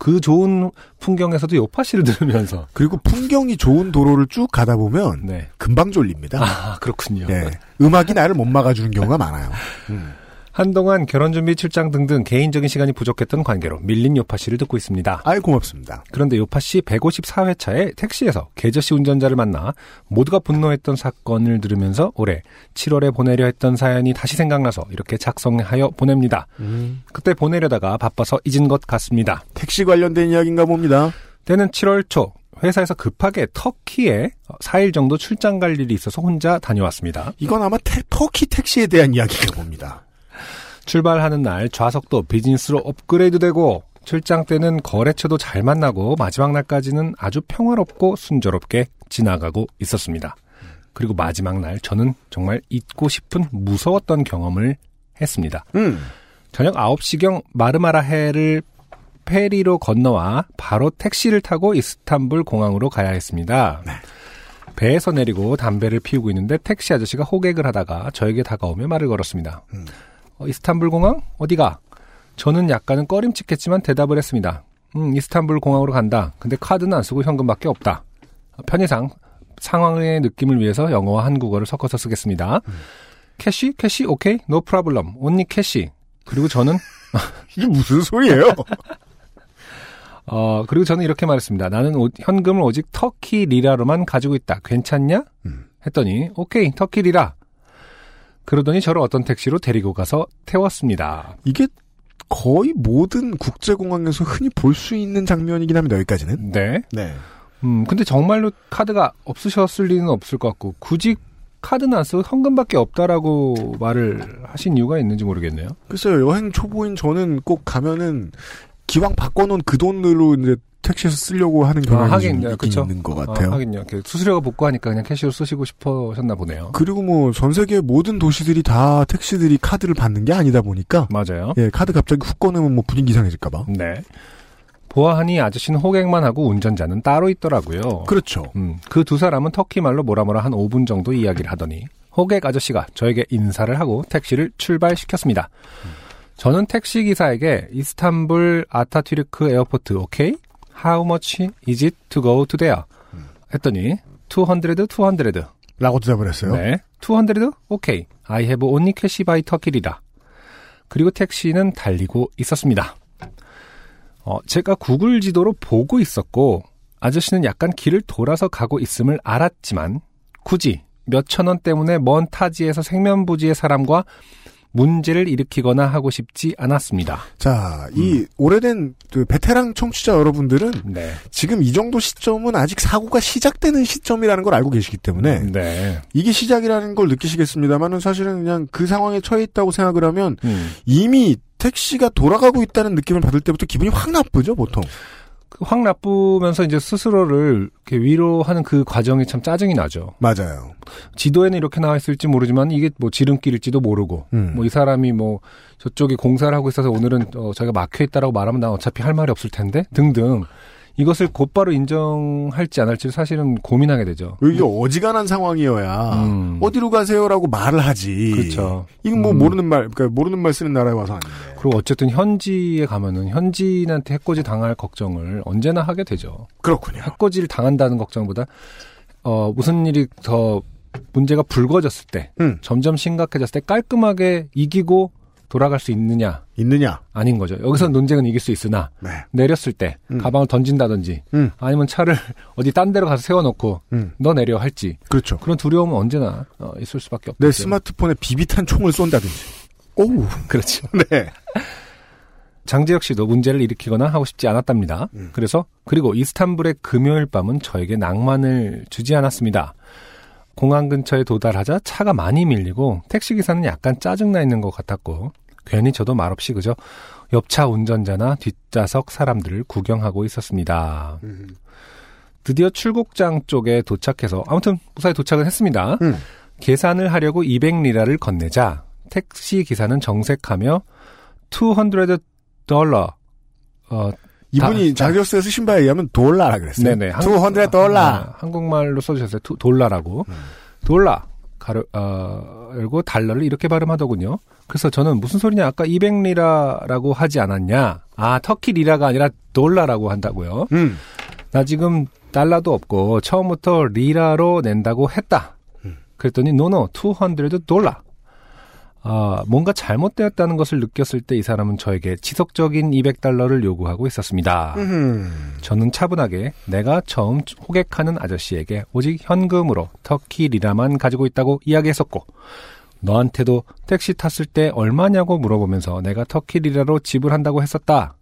그 좋은 풍경에서도 요파 씨를 들으면서 <laughs> 그리고 풍경이 좋은 도로를 쭉 가다 보면 네. 금방 졸립니다. 아 그렇군요. 네. 음악이 나를 못 막아주는 경우가 많아요. 음. 한동안 결혼 준비 출장 등등 개인적인 시간이 부족했던 관계로 밀린 요파 씨를 듣고 있습니다. 아이 고맙습니다. 그런데 요파 씨 154회차에 택시에서 계저 씨 운전자를 만나 모두가 분노했던 사건을 들으면서 올해 7월에 보내려 했던 사연이 다시 생각나서 이렇게 작성하여 보냅니다. 그때 보내려다가 바빠서 잊은 것 같습니다. 택시 관련된 이야기인가 봅니다. 때는 7월 초 회사에서 급하게 터키에 4일 정도 출장 갈 일이 있어서 혼자 다녀왔습니다. 이건 아마 태- 터키 택시에 대한 이야기인가 봅니다. 출발하는 날 좌석도 비즈니스로 업그레이드되고 출장 때는 거래처도 잘 만나고 마지막 날까지는 아주 평화롭고 순조롭게 지나가고 있었습니다. 그리고 마지막 날 저는 정말 잊고 싶은 무서웠던 경험을 했습니다. 음. 저녁 9시경 마르마라해를 페리로 건너와 바로 택시를 타고 이스탄불 공항으로 가야 했습니다. 배에서 내리고 담배를 피우고 있는데 택시 아저씨가 호객을 하다가 저에게 다가오며 말을 걸었습니다. 어, 이스탄불 공항? 어디가? 저는 약간은 꺼림칙했지만 대답을 했습니다. 음, 이스탄불 공항으로 간다. 근데 카드는 안 쓰고 현금밖에 없다. 어, 편의상 상황의 느낌을 위해서 영어와 한국어를 섞어서 쓰겠습니다. Cash? Cash? Okay. No problem. Only cash. 그리고 저는 <laughs> 이게 무슨 소리예요? <laughs> 어, 그리고 저는 이렇게 말했습니다. 나는 오- 현금을 오직 터키 리라로만 가지고 있다. 괜찮냐? 음. 했더니, 오케이, 터키 리라. 그러더니 저를 어떤 택시로 데리고 가서 태웠습니다. 이게 거의 모든 국제공항에서 흔히 볼 수 있는 장면이긴 합니다. 여기까지는. 네. 네. 음, 근데 정말로 카드가 없으셨을 리는 없을 것 같고, 굳이 카드는 안 쓰고 현금밖에 없다라고 말을 하신 이유가 있는지 모르겠네요. 글쎄요. 여행 초보인 저는 꼭 가면은 기왕 바꿔놓은 그 돈으로 이제 택시에서 쓰려고 하는 경향이 하긴, 좀 네, 그쵸. 있는 것 어, 같아요. 하긴요. 이렇게 수수료가 복구하니까 그냥 캐시로 쓰시고 싶으셨나 보네요. 그리고 뭐 전 세계 모든 도시들이 다 택시들이 카드를 받는 게 아니다 보니까 맞아요. 예 카드 갑자기 훅 꺼내면 뭐 분위기 이상해질까 봐 네. 보아하니 아저씨는 호객만 하고 운전자는 따로 있더라고요. 그렇죠. 음, 그 두 사람은 터키 말로 뭐라 뭐라 한 5분 정도 이야기를 하더니 호객 아저씨가 저에게 인사를 하고 택시를 출발시켰습니다. 저는 택시 기사에게 이스탄불 아타튀르크 airport okay? How much is it to go to there? 했더니 200, 200. 라고 대답을 했어요. 네. 200? 오케이. I have only cash by 터키리라. 그리고 택시는 달리고 있었습니다. 어, 제가 구글 지도로 보고 있었고 아저씨는 약간 길을 돌아서 가고 있음을 알았지만 굳이 몇천 원 때문에 먼 타지에서 생면부지의 사람과 문제를 일으키거나 하고 싶지 않았습니다. 자, 이 오래된 그 베테랑 청취자 여러분들은 네. 지금 이 정도 시점은 아직 사고가 시작되는 시점이라는 걸 알고 계시기 때문에 네. 이게 시작이라는 걸 느끼시겠습니다만은 사실은 그냥 그 상황에 처해 있다고 생각을 하면 음. 이미 택시가 돌아가고 있다는 느낌을 받을 때부터 기분이 확 나쁘죠, 보통. 확 나쁘면서 이제 스스로를 이렇게 위로하는 그 과정이 참 짜증이 나죠. 맞아요. 지도에는 이렇게 나와 있을지 모르지만 이게 뭐 지름길일지도 모르고 음. 뭐이 사람이 뭐 저쪽에 공사를 하고 있어서 오늘은 어, 저희가 막혀 있다라고 말하면 난 어차피 할 말이 없을 텐데 등등 이것을 곧바로 인정할지 안 할지 사실은 고민하게 되죠. 이게 어지간한 상황이어야 음. 어디로 가세요라고 말을 하지. 그렇죠. 이건 뭐 음. 모르는 말, 그러니까 모르는 말 쓰는 나라에 와서 아닌데. 그리고 어쨌든 현지에 가면은 현지인한테 해코지 당할 걱정을 언제나 하게 되죠. 그렇군요. 해코지를 당한다는 걱정보다 어 무슨 일이 더 문제가 불거졌을 때 음. 점점 심각해졌을 때 깔끔하게 이기고 돌아갈 수 있느냐 있느냐? 아닌 거죠. 여기서 논쟁은 이길 수 있으나 네. 내렸을 때 음. 가방을 던진다든지 음. 아니면 차를 <laughs> 어디 딴 데로 가서 세워놓고 음. 너 내려 할지 그렇죠. 그런 두려움은 언제나 어, 있을 수밖에 없죠. 내 스마트폰에 비비탄 총을 쏜다든지. 오우. <laughs> 그렇죠. <laughs> 네. 장재혁 씨도 문제를 일으키거나 하고 싶지 않았답니다. 음. 그래서 그리고 이스탄불의 금요일 밤은 저에게 낭만을 주지 않았습니다. 공항 근처에 도달하자 차가 많이 밀리고 택시 기사는 약간 짜증나 있는 것 같았고 괜히 저도 말없이 그저 옆차 운전자나 뒷좌석 사람들을 구경하고 있었습니다. 드디어 출국장 쪽에 도착해서 아무튼 무사히 도착을 했습니다. 음. 계산을 하려고 200리라를 건네자 택시 기사는 정색하며 200 달러 어 이분이 다- 자기어스에 쓰신 바에 의하면 돌라라 그랬어요. 네네 200 달러. 아, 한국말로 써주셨어요. 투- 돌라라고 음. 돌라 괄호 어 열고 달러를 이렇게 발음하더군요. 그래서 저는 무슨 소리냐 아까 200리라라고 하지 않았냐? 아 터키 리라가 아니라 돌라라고 한다고요. 음. 나 지금 달러도 없고 처음부터 리라로 낸다고 했다. 음. 그랬더니 no no 200 달러. 아, 뭔가 잘못되었다는 것을 느꼈을 때 이 사람은 저에게 지속적인 200달러를 요구하고 있었습니다. 음. 저는 차분하게 내가 처음 호객하는 아저씨에게 오직 현금으로 터키 리라만 가지고 있다고 이야기했었고 너한테도 택시 탔을 때 얼마냐고 물어보면서 내가 터키 리라로 지불한다고 했었다.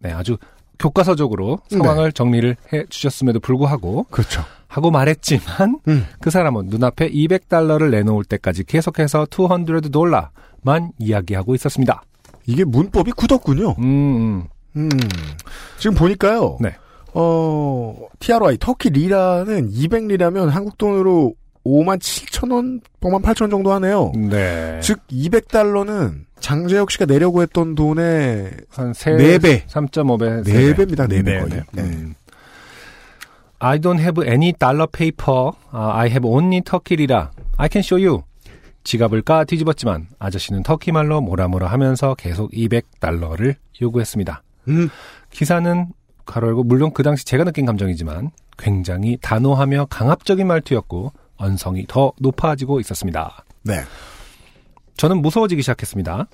네, 아주 교과서적으로 상황을 정리를 해 주셨음에도 불구하고 그렇죠. 하고 말했지만 음. 그 사람은 눈앞에 200달러를 내놓을 때까지 계속해서 200 달러만 이야기하고 있었습니다. 이게 문법이 굳었군요. 음, 음. 음. 지금 보니까요. 네. 어, TRY, 터키 리라는 200리라면 한국 돈으로 5만 7천 원, 5만 8천 원 정도 하네요. 네. 즉, 200달러는 장재혁 씨가 내려고 했던 돈의 한 세, 네 배. 3.5배. 네 배입니다, 네배 거의. 네. 음. I don't have any dollar paper. 아, I have only 터키 리라. I can show you. 지갑을 까 뒤집었지만 아저씨는 터키 말로 뭐라 뭐라 하면서 계속 200달러를 요구했습니다. 음. 기사는 가로 열고 물론 그 당시 제가 느낀 감정이지만 굉장히 단호하며 강압적인 말투였고 언성이 더 높아지고 있었습니다. 네. 저는 무서워지기 시작했습니다.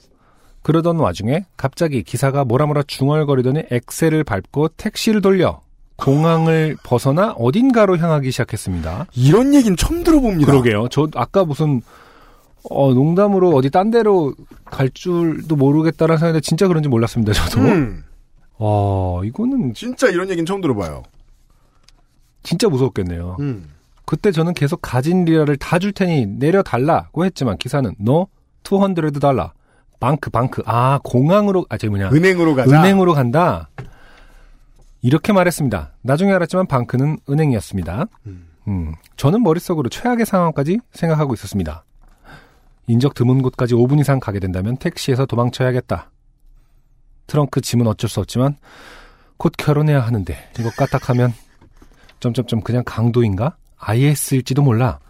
그러던 와중에 갑자기 기사가 뭐라 뭐라 중얼거리더니 엑셀을 밟고 택시를 돌려 공항을 벗어나 어딘가로 향하기 시작했습니다. 이런 얘기는 처음 들어봅니다. 그러게요. 저 아까 무슨 어, 농담으로 어디 딴 데로 갈 줄도 모르겠다라는 생각인데 진짜 그런지 몰랐습니다. 저도. 음. 어, 이거는 진짜 이런 얘기는 처음 들어봐요. 진짜 무서웠겠네요. 음. 그때 저는 계속 가진 리라를 다 줄 테니 내려달라고 했지만 기사는 너200 달러. 방크 방크. 아, 공항으로 아, 저기 뭐냐. 은행으로 가자. 은행으로 간다. 이렇게 말했습니다. 나중에 알았지만 방크는 은행이었습니다. 음. 음, 저는 머릿속으로 최악의 상황까지 생각하고 있었습니다. 인적 드문 곳까지 5분 이상 가게 된다면 택시에서 도망쳐야겠다. 트렁크 짐은 어쩔 수 없지만 곧 결혼해야 하는데 이거 까딱하면 점점점 그냥 강도인가? IS일지도 몰라.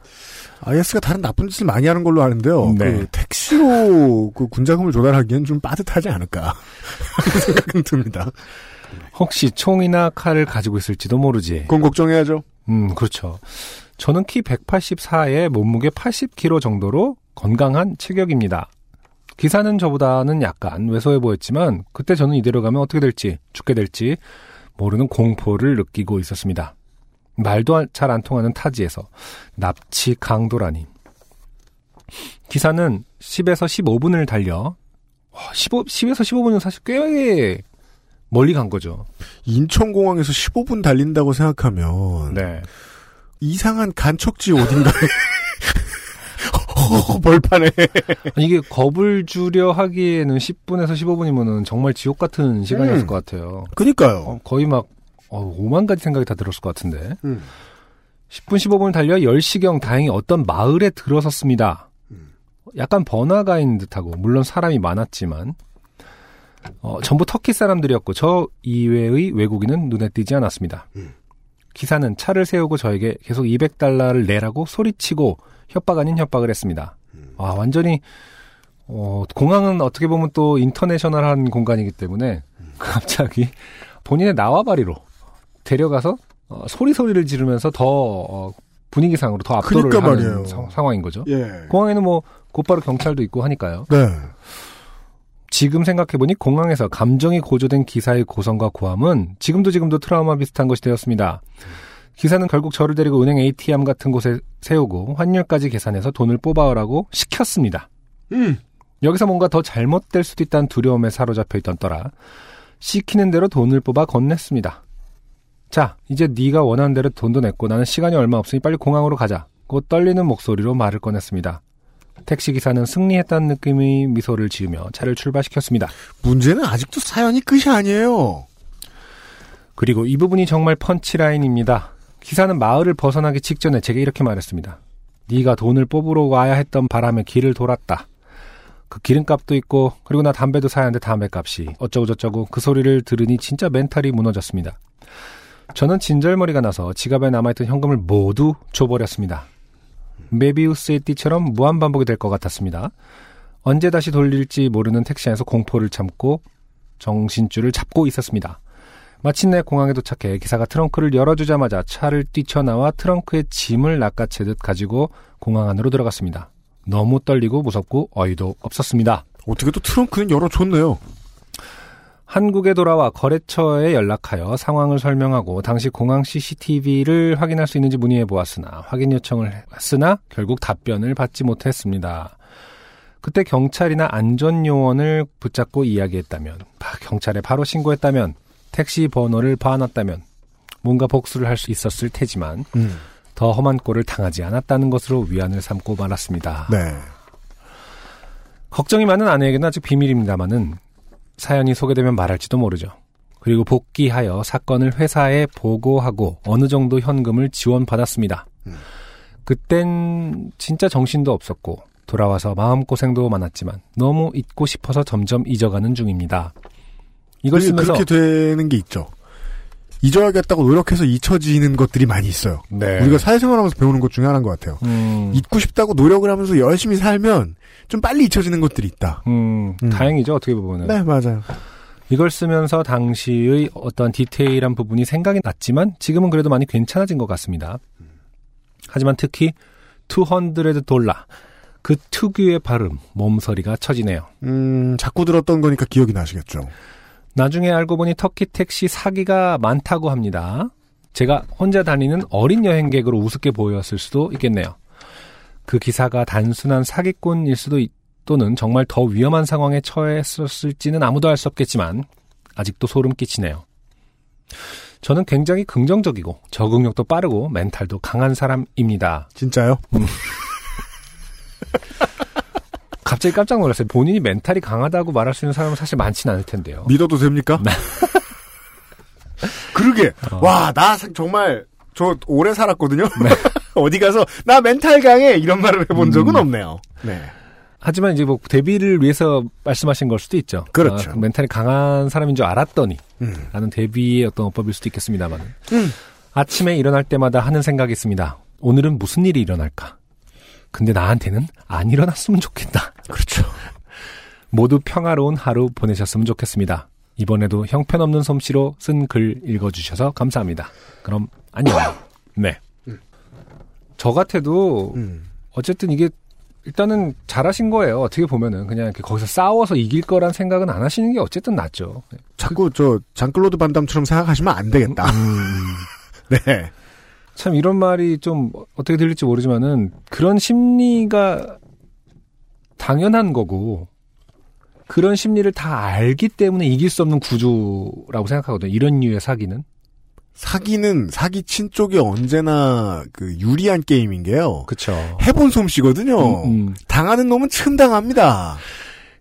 IS가 다른 나쁜 짓을 많이 하는 걸로 아는데요. 네. 그 택시로 그 군자금을 조달하기엔 좀 빠듯하지 않을까. <laughs> 생각은 듭니다. 혹시 총이나 칼을 가지고 있을지도 모르지. 그건 걱정해야죠. 음, 그렇죠. 저는 키 184에 몸무게 80kg 정도로 건강한 체격입니다. 기사는 저보다는 약간 왜소해 보였지만 그때 저는 이대로 가면 어떻게 될지 죽게 될지 모르는 공포를 느끼고 있었습니다. 말도 잘 안 통하는 타지에서 납치 강도라니. 기사는 10에서 15분을 달려 15, 10에서 15분은 사실 꽤 멀리 간 거죠. 인천공항에서 15분 달린다고 생각하면 네. 이상한 간척지 어딘가에 어, <laughs> 벌판에 <laughs> 이게 겁을 주려 하기에는 10분에서 15분이면은 정말 지옥 같은 시간이었을 음. 것 같아요. 그니까요. 어, 거의 막 어, 5만 가지 생각이 다 들었을 것 같은데. 음. 10분 15분을 달려 10시경 다행히 어떤 마을에 들어섰습니다. 약간 번화가인 듯하고 물론 사람이 많았지만 어, 전부 터키 사람들이었고 저 이외의 외국인은 눈에 띄지 않았습니다. 기사는 차를 세우고 저에게 계속 200달러를 내라고 소리치고 협박 아닌 협박을 했습니다. 아 완전히 어, 공항은 어떻게 보면 또 인터내셔널한 공간이기 때문에 <laughs> 갑자기 본인의 나와바리로 데려가서 어, 소리 소리를 지르면서 더 어, 분위기상으로 더 압도를 그러니까 하는. 사- 상황인 거죠. 예. 공항에는 뭐 곧바로 경찰도 있고 하니까요. 네. 지금 생각해보니 공항에서 감정이 고조된 기사의 고성과 고함은 지금도 지금도 트라우마 비슷한 것이 되었습니다. 기사는 결국 저를 데리고 은행 ATM 같은 곳에 세우고 환율까지 계산해서 돈을 뽑아오라고 시켰습니다. 음. 여기서 뭔가 더 잘못될 수도 있다는 두려움에 사로잡혀 있던 떠라 시키는 대로 돈을 뽑아 건넸습니다. 자, 이제 네가 원하는 대로 돈도 냈고 나는 시간이 얼마 없으니 빨리 공항으로 가자. 곧 떨리는 목소리로 말을 꺼냈습니다. 택시기사는 승리했다는 느낌의 미소를 지으며 차를 출발시켰습니다. 문제는 아직도 사연이 끝이 아니에요. 그리고 이 부분이 정말 펀치라인입니다. 기사는 마을을 벗어나기 직전에 제게 이렇게 말했습니다. 네가 돈을 뽑으러 와야 했던 바람에 길을 돌았다. 그 기름값도 있고 그리고 나 담배도 사야 하는데 담배값이 어쩌고 저쩌고 그 소리를 들으니 진짜 멘탈이 무너졌습니다. 저는 진절머리가 나서 지갑에 남아있던 현금을 모두 줘버렸습니다. 메비우스의 띠처럼 무한 반복이 될 것 같았습니다. 언제 다시 돌릴지 모르는 택시 안에서 공포를 참고 정신줄을 잡고 있었습니다. 마침내 공항에 도착해 기사가 트렁크를 열어주자마자 차를 뛰쳐나와 트렁크에 짐을 낚아채듯 가지고 공항 안으로 들어갔습니다. 너무 떨리고 무섭고 어이도 없었습니다. 어떻게 또 트렁크는 열어줬네요. 한국에 돌아와 거래처에 연락하여 상황을 설명하고 당시 공항 CCTV를 확인할 수 있는지 문의해 보았으나 확인 요청을 했으나 결국 답변을 받지 못했습니다. 그때 경찰이나 안전요원을 붙잡고 이야기했다면, 바- 경찰에 바로 신고했다면, 택시 번호를 봐놨다면 뭔가 복수를 할 수 있었을 테지만 음. 더 험한 꼴을 당하지 않았다는 것으로 위안을 삼고 말았습니다. 네. 걱정이 많은 아내에게는 아직 비밀입니다만은 사연이 소개되면 말할지도 모르죠. 그리고 복귀하여 사건을 회사에 보고하고 어느 정도 현금을 지원받았습니다. 그땐 진짜 정신도 없었고 돌아와서 마음고생도 많았지만 너무 잊고 싶어서 점점 잊어가는 중입니다. 이걸 쓰면서 그렇게 되는 게 있죠. 잊어야겠다고 노력해서 잊혀지는 것들이 많이 있어요. 네. 우리가 사회생활하면서 배우는 것 중에 하나인 것 같아요. 음, 잊고 싶다고 노력을 하면서 열심히 살면 좀 빨리 잊혀지는 것들이 있다. 음, 음. 다행이죠 어떻게 보면은 네, 맞아요. 이걸 쓰면서 당시의 어떤 디테일한 부분이 생각이 났지만 지금은 그래도 많이 괜찮아진 것 같습니다. 하지만 특히 200 돌라 그 특유의 발음, 몸서리가 처지네요. 음, 자꾸 들었던 거니까 기억이 나시겠죠. 나중에 알고 보니 터키 택시 사기가 많다고 합니다. 제가 혼자 다니는 어린 여행객으로 우습게 보였을 수도 있겠네요. 그 기사가 단순한 사기꾼일 수도 있, 또는 정말 더 위험한 상황에 처했었을지는 아무도 알 수 없겠지만 아직도 소름 끼치네요. 저는 굉장히 긍정적이고 적응력도 빠르고 멘탈도 강한 사람입니다. 진짜요? <laughs> 갑자기 깜짝 놀랐어요. 본인이 멘탈이 강하다고 말할 수 있는 사람은 사실 많지는 않을 텐데요. 믿어도 됩니까? <laughs> 그러게. 어. 와, 나 사- 정말 저 오래 살았거든요. 네. <laughs> 어디 가서 나 멘탈 강해 이런 말을 해본 음. 적은 없네요. 네. 하지만 이제 뭐 대비를 위해서 말씀하신 걸 수도 있죠. 그렇죠. 아, 멘탈이 강한 사람인 줄 알았더니 음. 라는 대비의 어떤 어법일 수도 있겠습니다만. 음. 아침에 일어날 때마다 하는 생각이 있습니다. 오늘은 무슨 일이 일어날까? 근데 나한테는 안 일어났으면 좋겠다. 그렇죠. 모두 평화로운 하루 보내셨으면 좋겠습니다. 이번에도 형편없는 솜씨로 쓴 글 읽어주셔서 감사합니다. 그럼 안녕. 네. 저 같아도 음. 어쨌든 이게 일단은 잘하신 거예요. 어떻게 보면은 그냥 이렇게 거기서 싸워서 이길 거란 생각은 안 하시는 게 어쨌든 낫죠. 자꾸 저 장클로드 반담처럼 생각하시면 안 되겠다. <laughs> 네. 참 이런 말이 좀 어떻게 들릴지 모르지만은 그런 심리가 당연한 거고 그런 심리를 다 알기 때문에 이길 수 없는 구조라고 생각하거든요. 이런 류의 사기는. 사기는 사기친 쪽이 언제나 그 유리한 게임인 게요. 그쵸. 해본 솜씨거든요. 음, 음. 당하는 놈은 층당합니다.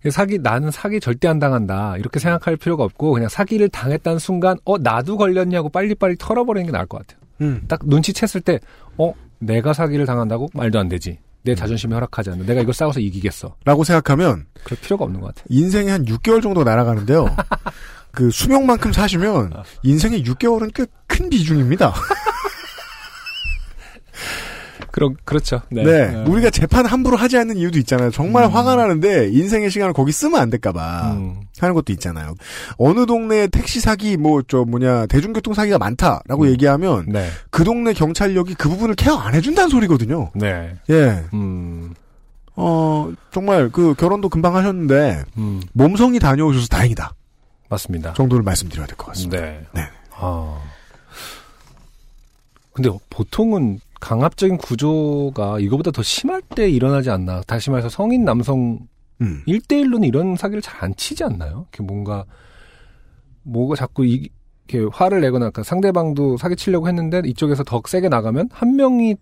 사기 나는 사기 절대 안 당한다 이렇게 생각할 필요가 없고 그냥 사기를 당했다는 순간 어 나도 걸렸냐고 빨리빨리 털어버리는 게 나을 것 같아요. 음. 딱 눈치챘을 때 어 내가 사기를 당한다고 말도 안 되지. 내 자존심이 허락하지 않는. 내가 이걸 싸워서 이기겠어. 라고 생각하면 그럴 필요가 없는 것 같아요. 인생이 한 6개월 정도 날아가는데요. <laughs> 그 수명만큼 사시면 인생의 6개월은 꽤 큰 비중입니다. <laughs> 그럼 그렇죠. 네. 네. 어. 우리가 재판 함부로 하지 않는 이유도 있잖아요. 정말 화가 나는데 인생의 시간을 거기 쓰면 안 될까봐 음. 하는 것도 있잖아요. 어느 동네에 택시 사기, 뭐, 저 뭐냐, 대중교통 사기가 많다라고 얘기하면 네. 그 동네 경찰력이 그 부분을 케어 안 해준다는 소리거든요. 네. 예. 음. 어, 정말 그 결혼도 금방 하셨는데 음. 몸성이 다녀오셔서 다행이다. 맞습니다. 정도를 말씀드려야 될 것 같습니다. 네. 네. 아. 근데 보통은 강압적인 구조가 이거보다 더 심할 때 일어나지 않나. 다시 말해서 성인 남성 음. 1대1로는 이런 사기를 잘 안 치지 않나요? 이렇게 뭔가, 뭐가 자꾸 이, 이렇게 화를 내거나, 그러니까 상대방도 사기 치려고 했는데 이쪽에서 더 세게 나가면 한 명이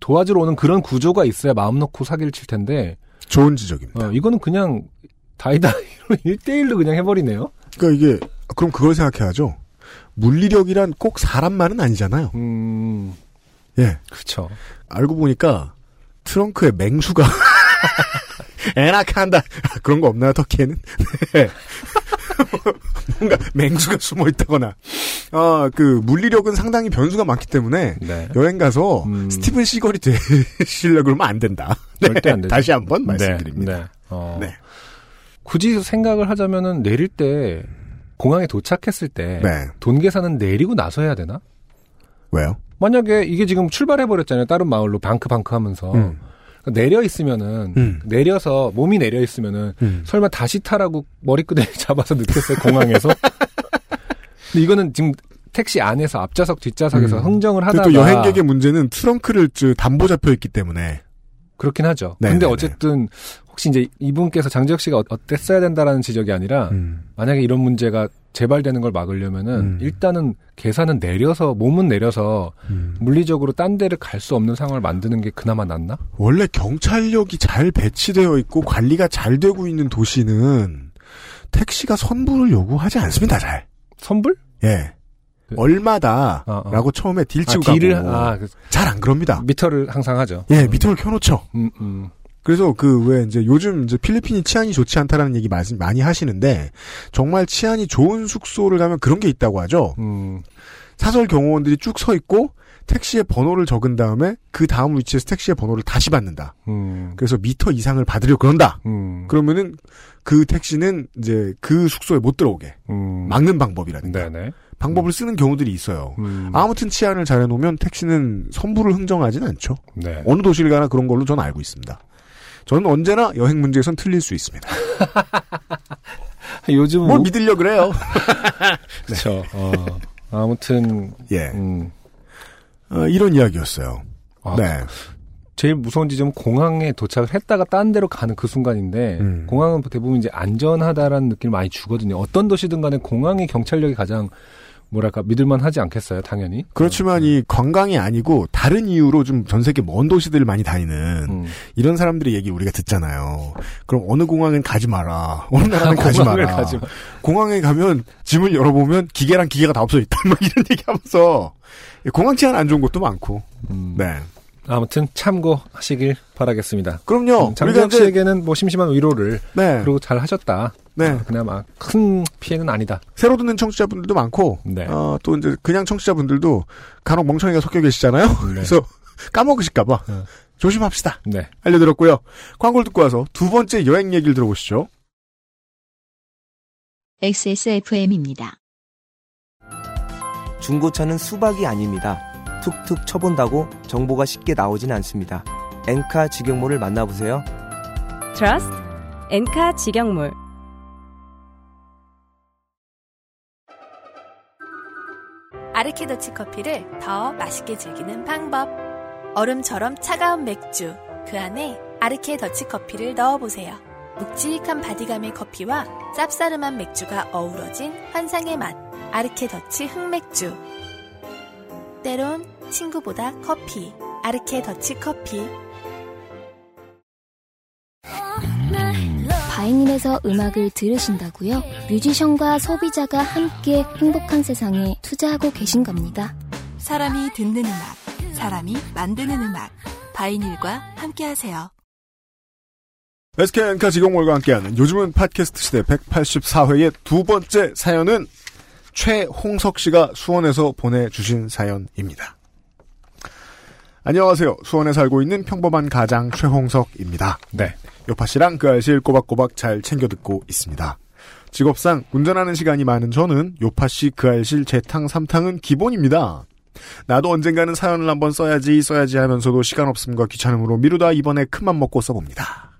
도와주러 오는 그런 구조가 있어야 마음 놓고 사기를 칠 텐데, 좋은 지적입니다. 어, 이거는 그냥 다이다이로 <laughs> 1대1로 그냥 해버리네요? 그러니까 이게 그럼 그걸 생각해야죠. 물리력이란 꼭 사람만은 아니잖아요. 음, 예. 그쵸. 알고 보니까 트렁크에 맹수가 <laughs> 애낙한다 그런 거 없나요 터키에는? <laughs> 네. <laughs> 뭔가 맹수가 숨어 있다거나 아그 물리력은 상당히 변수가 많기 때문에 네. 여행 가서 음. 스티븐 시걸이 되시려 그러면 안 된다. 네, 절대 안. 다시 한번 말씀드립니다. 네. 네. 어, 네. 굳이 생각을 하자면은 내릴 때 공항에 도착했을 때돈 네. 계산은 내리고 나서 해야 되나? 왜요? 만약에 이게 지금 출발해 버렸잖아요. 다른 마을로 방크 방크 하면서 음. 내려 있으면은 음. 내려서 몸이 내려 있으면은 음. 설마 다시 타라고 머리끄댕이 <laughs> 잡아서 넣겠어요 공항에서? 근데 이거는 지금 택시 안에서 앞좌석 뒷좌석에서 음. 흥정을 하다가 또 여행객의 문제는 트렁크를 저 담보 잡혀 있기 때문에 그렇긴 하죠. 네, 근데 네, 어쨌든 혹시 이제 이분께서 장지혁 씨가 어- 어땠어야 된다라는 지적이 아니라 음. 만약에 이런 문제가 재발되는 걸 막으려면은 음. 일단은 계산은 내려서 몸은 내려서 음. 물리적으로 딴 데를 갈 수 없는 상황을 만드는 게 그나마 낫나? 원래 경찰력이 잘 배치되어 있고 관리가 잘 되고 있는 도시는 택시가 선불을 요구하지 않습니다. 잘. 선불? 예. 그- 얼마다 어, 어. 라고 처음에 딜 아, 치고 딜을 가고 아, 그 잘안 그럽니다. 미터를 항상 하죠. 예, 미터를 켜놓죠. 음, 음. 그래서 그 왜 이제 요즘 이제 필리핀이 치안이 좋지 않다라는 얘기 말씀 많이 하시는데 정말 치안이 좋은 숙소를 가면 그런 게 있다고 하죠. 음. 사설 경호원들이 쭉 서 있고 택시의 번호를 적은 다음에 그 다음 위치에서 택시의 번호를 다시 받는다. 음. 그래서 미터 이상을 받으려 그런다. 음. 그러면은 그 택시는 이제 그 숙소에 못 들어오게 음. 막는 방법이라든가 네네. 방법을 쓰는 경우들이 있어요. 음. 아무튼 치안을 잘 해놓으면 택시는 선불을 흥정하진 않죠. 네. 어느 도시를 가나 그런 걸로 저는 알고 있습니다. 저는 언제나 여행 문제에선 틀릴 수 있습니다. <laughs> 요즘 뭘 믿으려 그래요? <laughs> 그렇죠. 어. 아무튼 예, 음. 어, 이런 이야기였어요. 아, 네, 제일 무서운 지점은 공항에 도착을 했다가 딴 데로 가는 그 순간인데 음. 공항은 대부분 이제 안전하다라는 느낌을 많이 주거든요. 어떤 도시든 간에 공항의 경찰력이 가장 뭐랄까 믿을만 하지 않겠어요, 당연히. 그렇지만 이 관광이 아니고 다른 이유로 좀 전 세계 먼 도시들을 많이 다니는 음. 이런 사람들의 얘기 우리가 듣잖아요. 그럼 어느 공항엔 가지 마라. 어느 <laughs> 나라는 가지 마라. 가지 마. 공항에 가면 짐을 열어보면 기계랑 기계가 다 없어 있다. <laughs> 뭐 이런 얘기하면서 공항 치안 안 좋은 것도 많고. 음. 네. 아무튼 참고하시길 바라겠습니다. 그럼요. 우리가 장재혁 이제 씨에게는 뭐 심심한 위로를 네. 그리고 잘 하셨다. 네. 그나마 큰 피해는 아니다. 새로 듣는 청취자분들도 많고 네. 어, 또 이제 그냥 청취자분들도 간혹 멍청이가 섞여 계시잖아요. 네. <laughs> 그래서 까먹으실까 봐 네. 조심합시다. 네. 알려드렸고요. 광고를 듣고 와서 두 번째 여행 얘기를 들어보시죠. XSFM입니다. 중고차는 수박이 아닙니다. 툭툭 쳐본다고 정보가 쉽게 나오진 않습니다. 엔카 직영몰을 만나보세요. 트러스트 엔카 직영몰 아르케더치 커피를 더 맛있게 즐기는 방법. 얼음처럼 차가운 맥주, 그 안에 아르케 더치 커피를 넣어보세요. 묵직한 바디감의 커피와 쌉싸름한 맥주가 어우러진 환상의 맛. 아르케 더치 흑맥주. 때론 친구보다 커피. 아르케 더치 커피. 바이닐에서 음악을 들으신다고요? 뮤지션과 소비자가 함께 행복한 세상에 투자하고 계신 겁니다. 사람이 듣는 음악, 사람이 만드는 음악. 바이닐과 함께하세요. SKN카 직영몰과 함께하는 요즘은 팟캐스트 시대 184회의 두 번째 사연은 최홍석 씨가 수원에서 보내주신 사연입니다. 안녕하세요. 수원에 살고 있는 평범한 가장 최홍석입니다. 네. 요파 씨랑 그 알실 꼬박꼬박 잘 챙겨 듣고 있습니다. 직업상 운전하는 시간이 많은 저는 요파 씨 그 알실 재탕 삼탕은 기본입니다. 나도 언젠가는 사연을 한번 써야지 써야지 하면서도 시간 없음과 귀찮음으로 미루다 이번에 큰맘 먹고 써봅니다.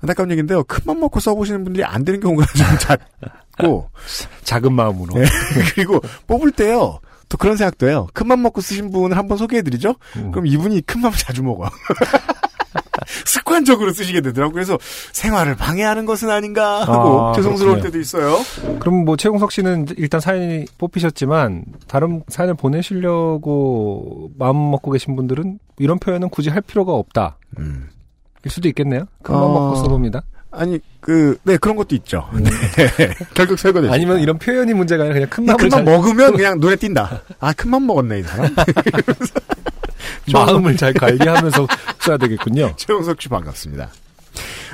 안타까운 얘기인데요. 큰맘 먹고 써보시는 분들이 안 되는 경우가 좀 <laughs> 잦고 <laughs> 작은 마음으로. 네. <laughs> 그리고 뽑을 때요. 또 그런 생각도 해요. 큰맘 먹고 쓰신 분을 한번 소개해드리죠? 음. 그럼 이분이 큰맘 자주 먹어요. <laughs> 습관적으로 쓰시게 되더라고요. 그래서 생활을 방해하는 것은 아닌가 하고 아, 죄송스러울 그렇군요. 때도 있어요. 그럼 뭐 최홍석 씨는 일단 사연이 뽑히셨지만 다른 사연을 보내시려고 마음 먹고 계신 분들은 이런 표현은 굳이 할 필요가 없다. 음. 일 수도 있겠네요. 큰맘 어. 먹고 써봅니다. 아니, 그, 네, 그런 것도 있죠. 네. <laughs> 결국 설거지. 아니면 이런 표현이 문제가 아니라 그냥 큰 맘을 큰맘 잘, 먹으면 그냥 눈에 띈다. 아, 큰맘 먹었네, 이 사람. <laughs> 마음을 잘 관리하면서 써야 되겠군요. <laughs> 최용석 씨 반갑습니다.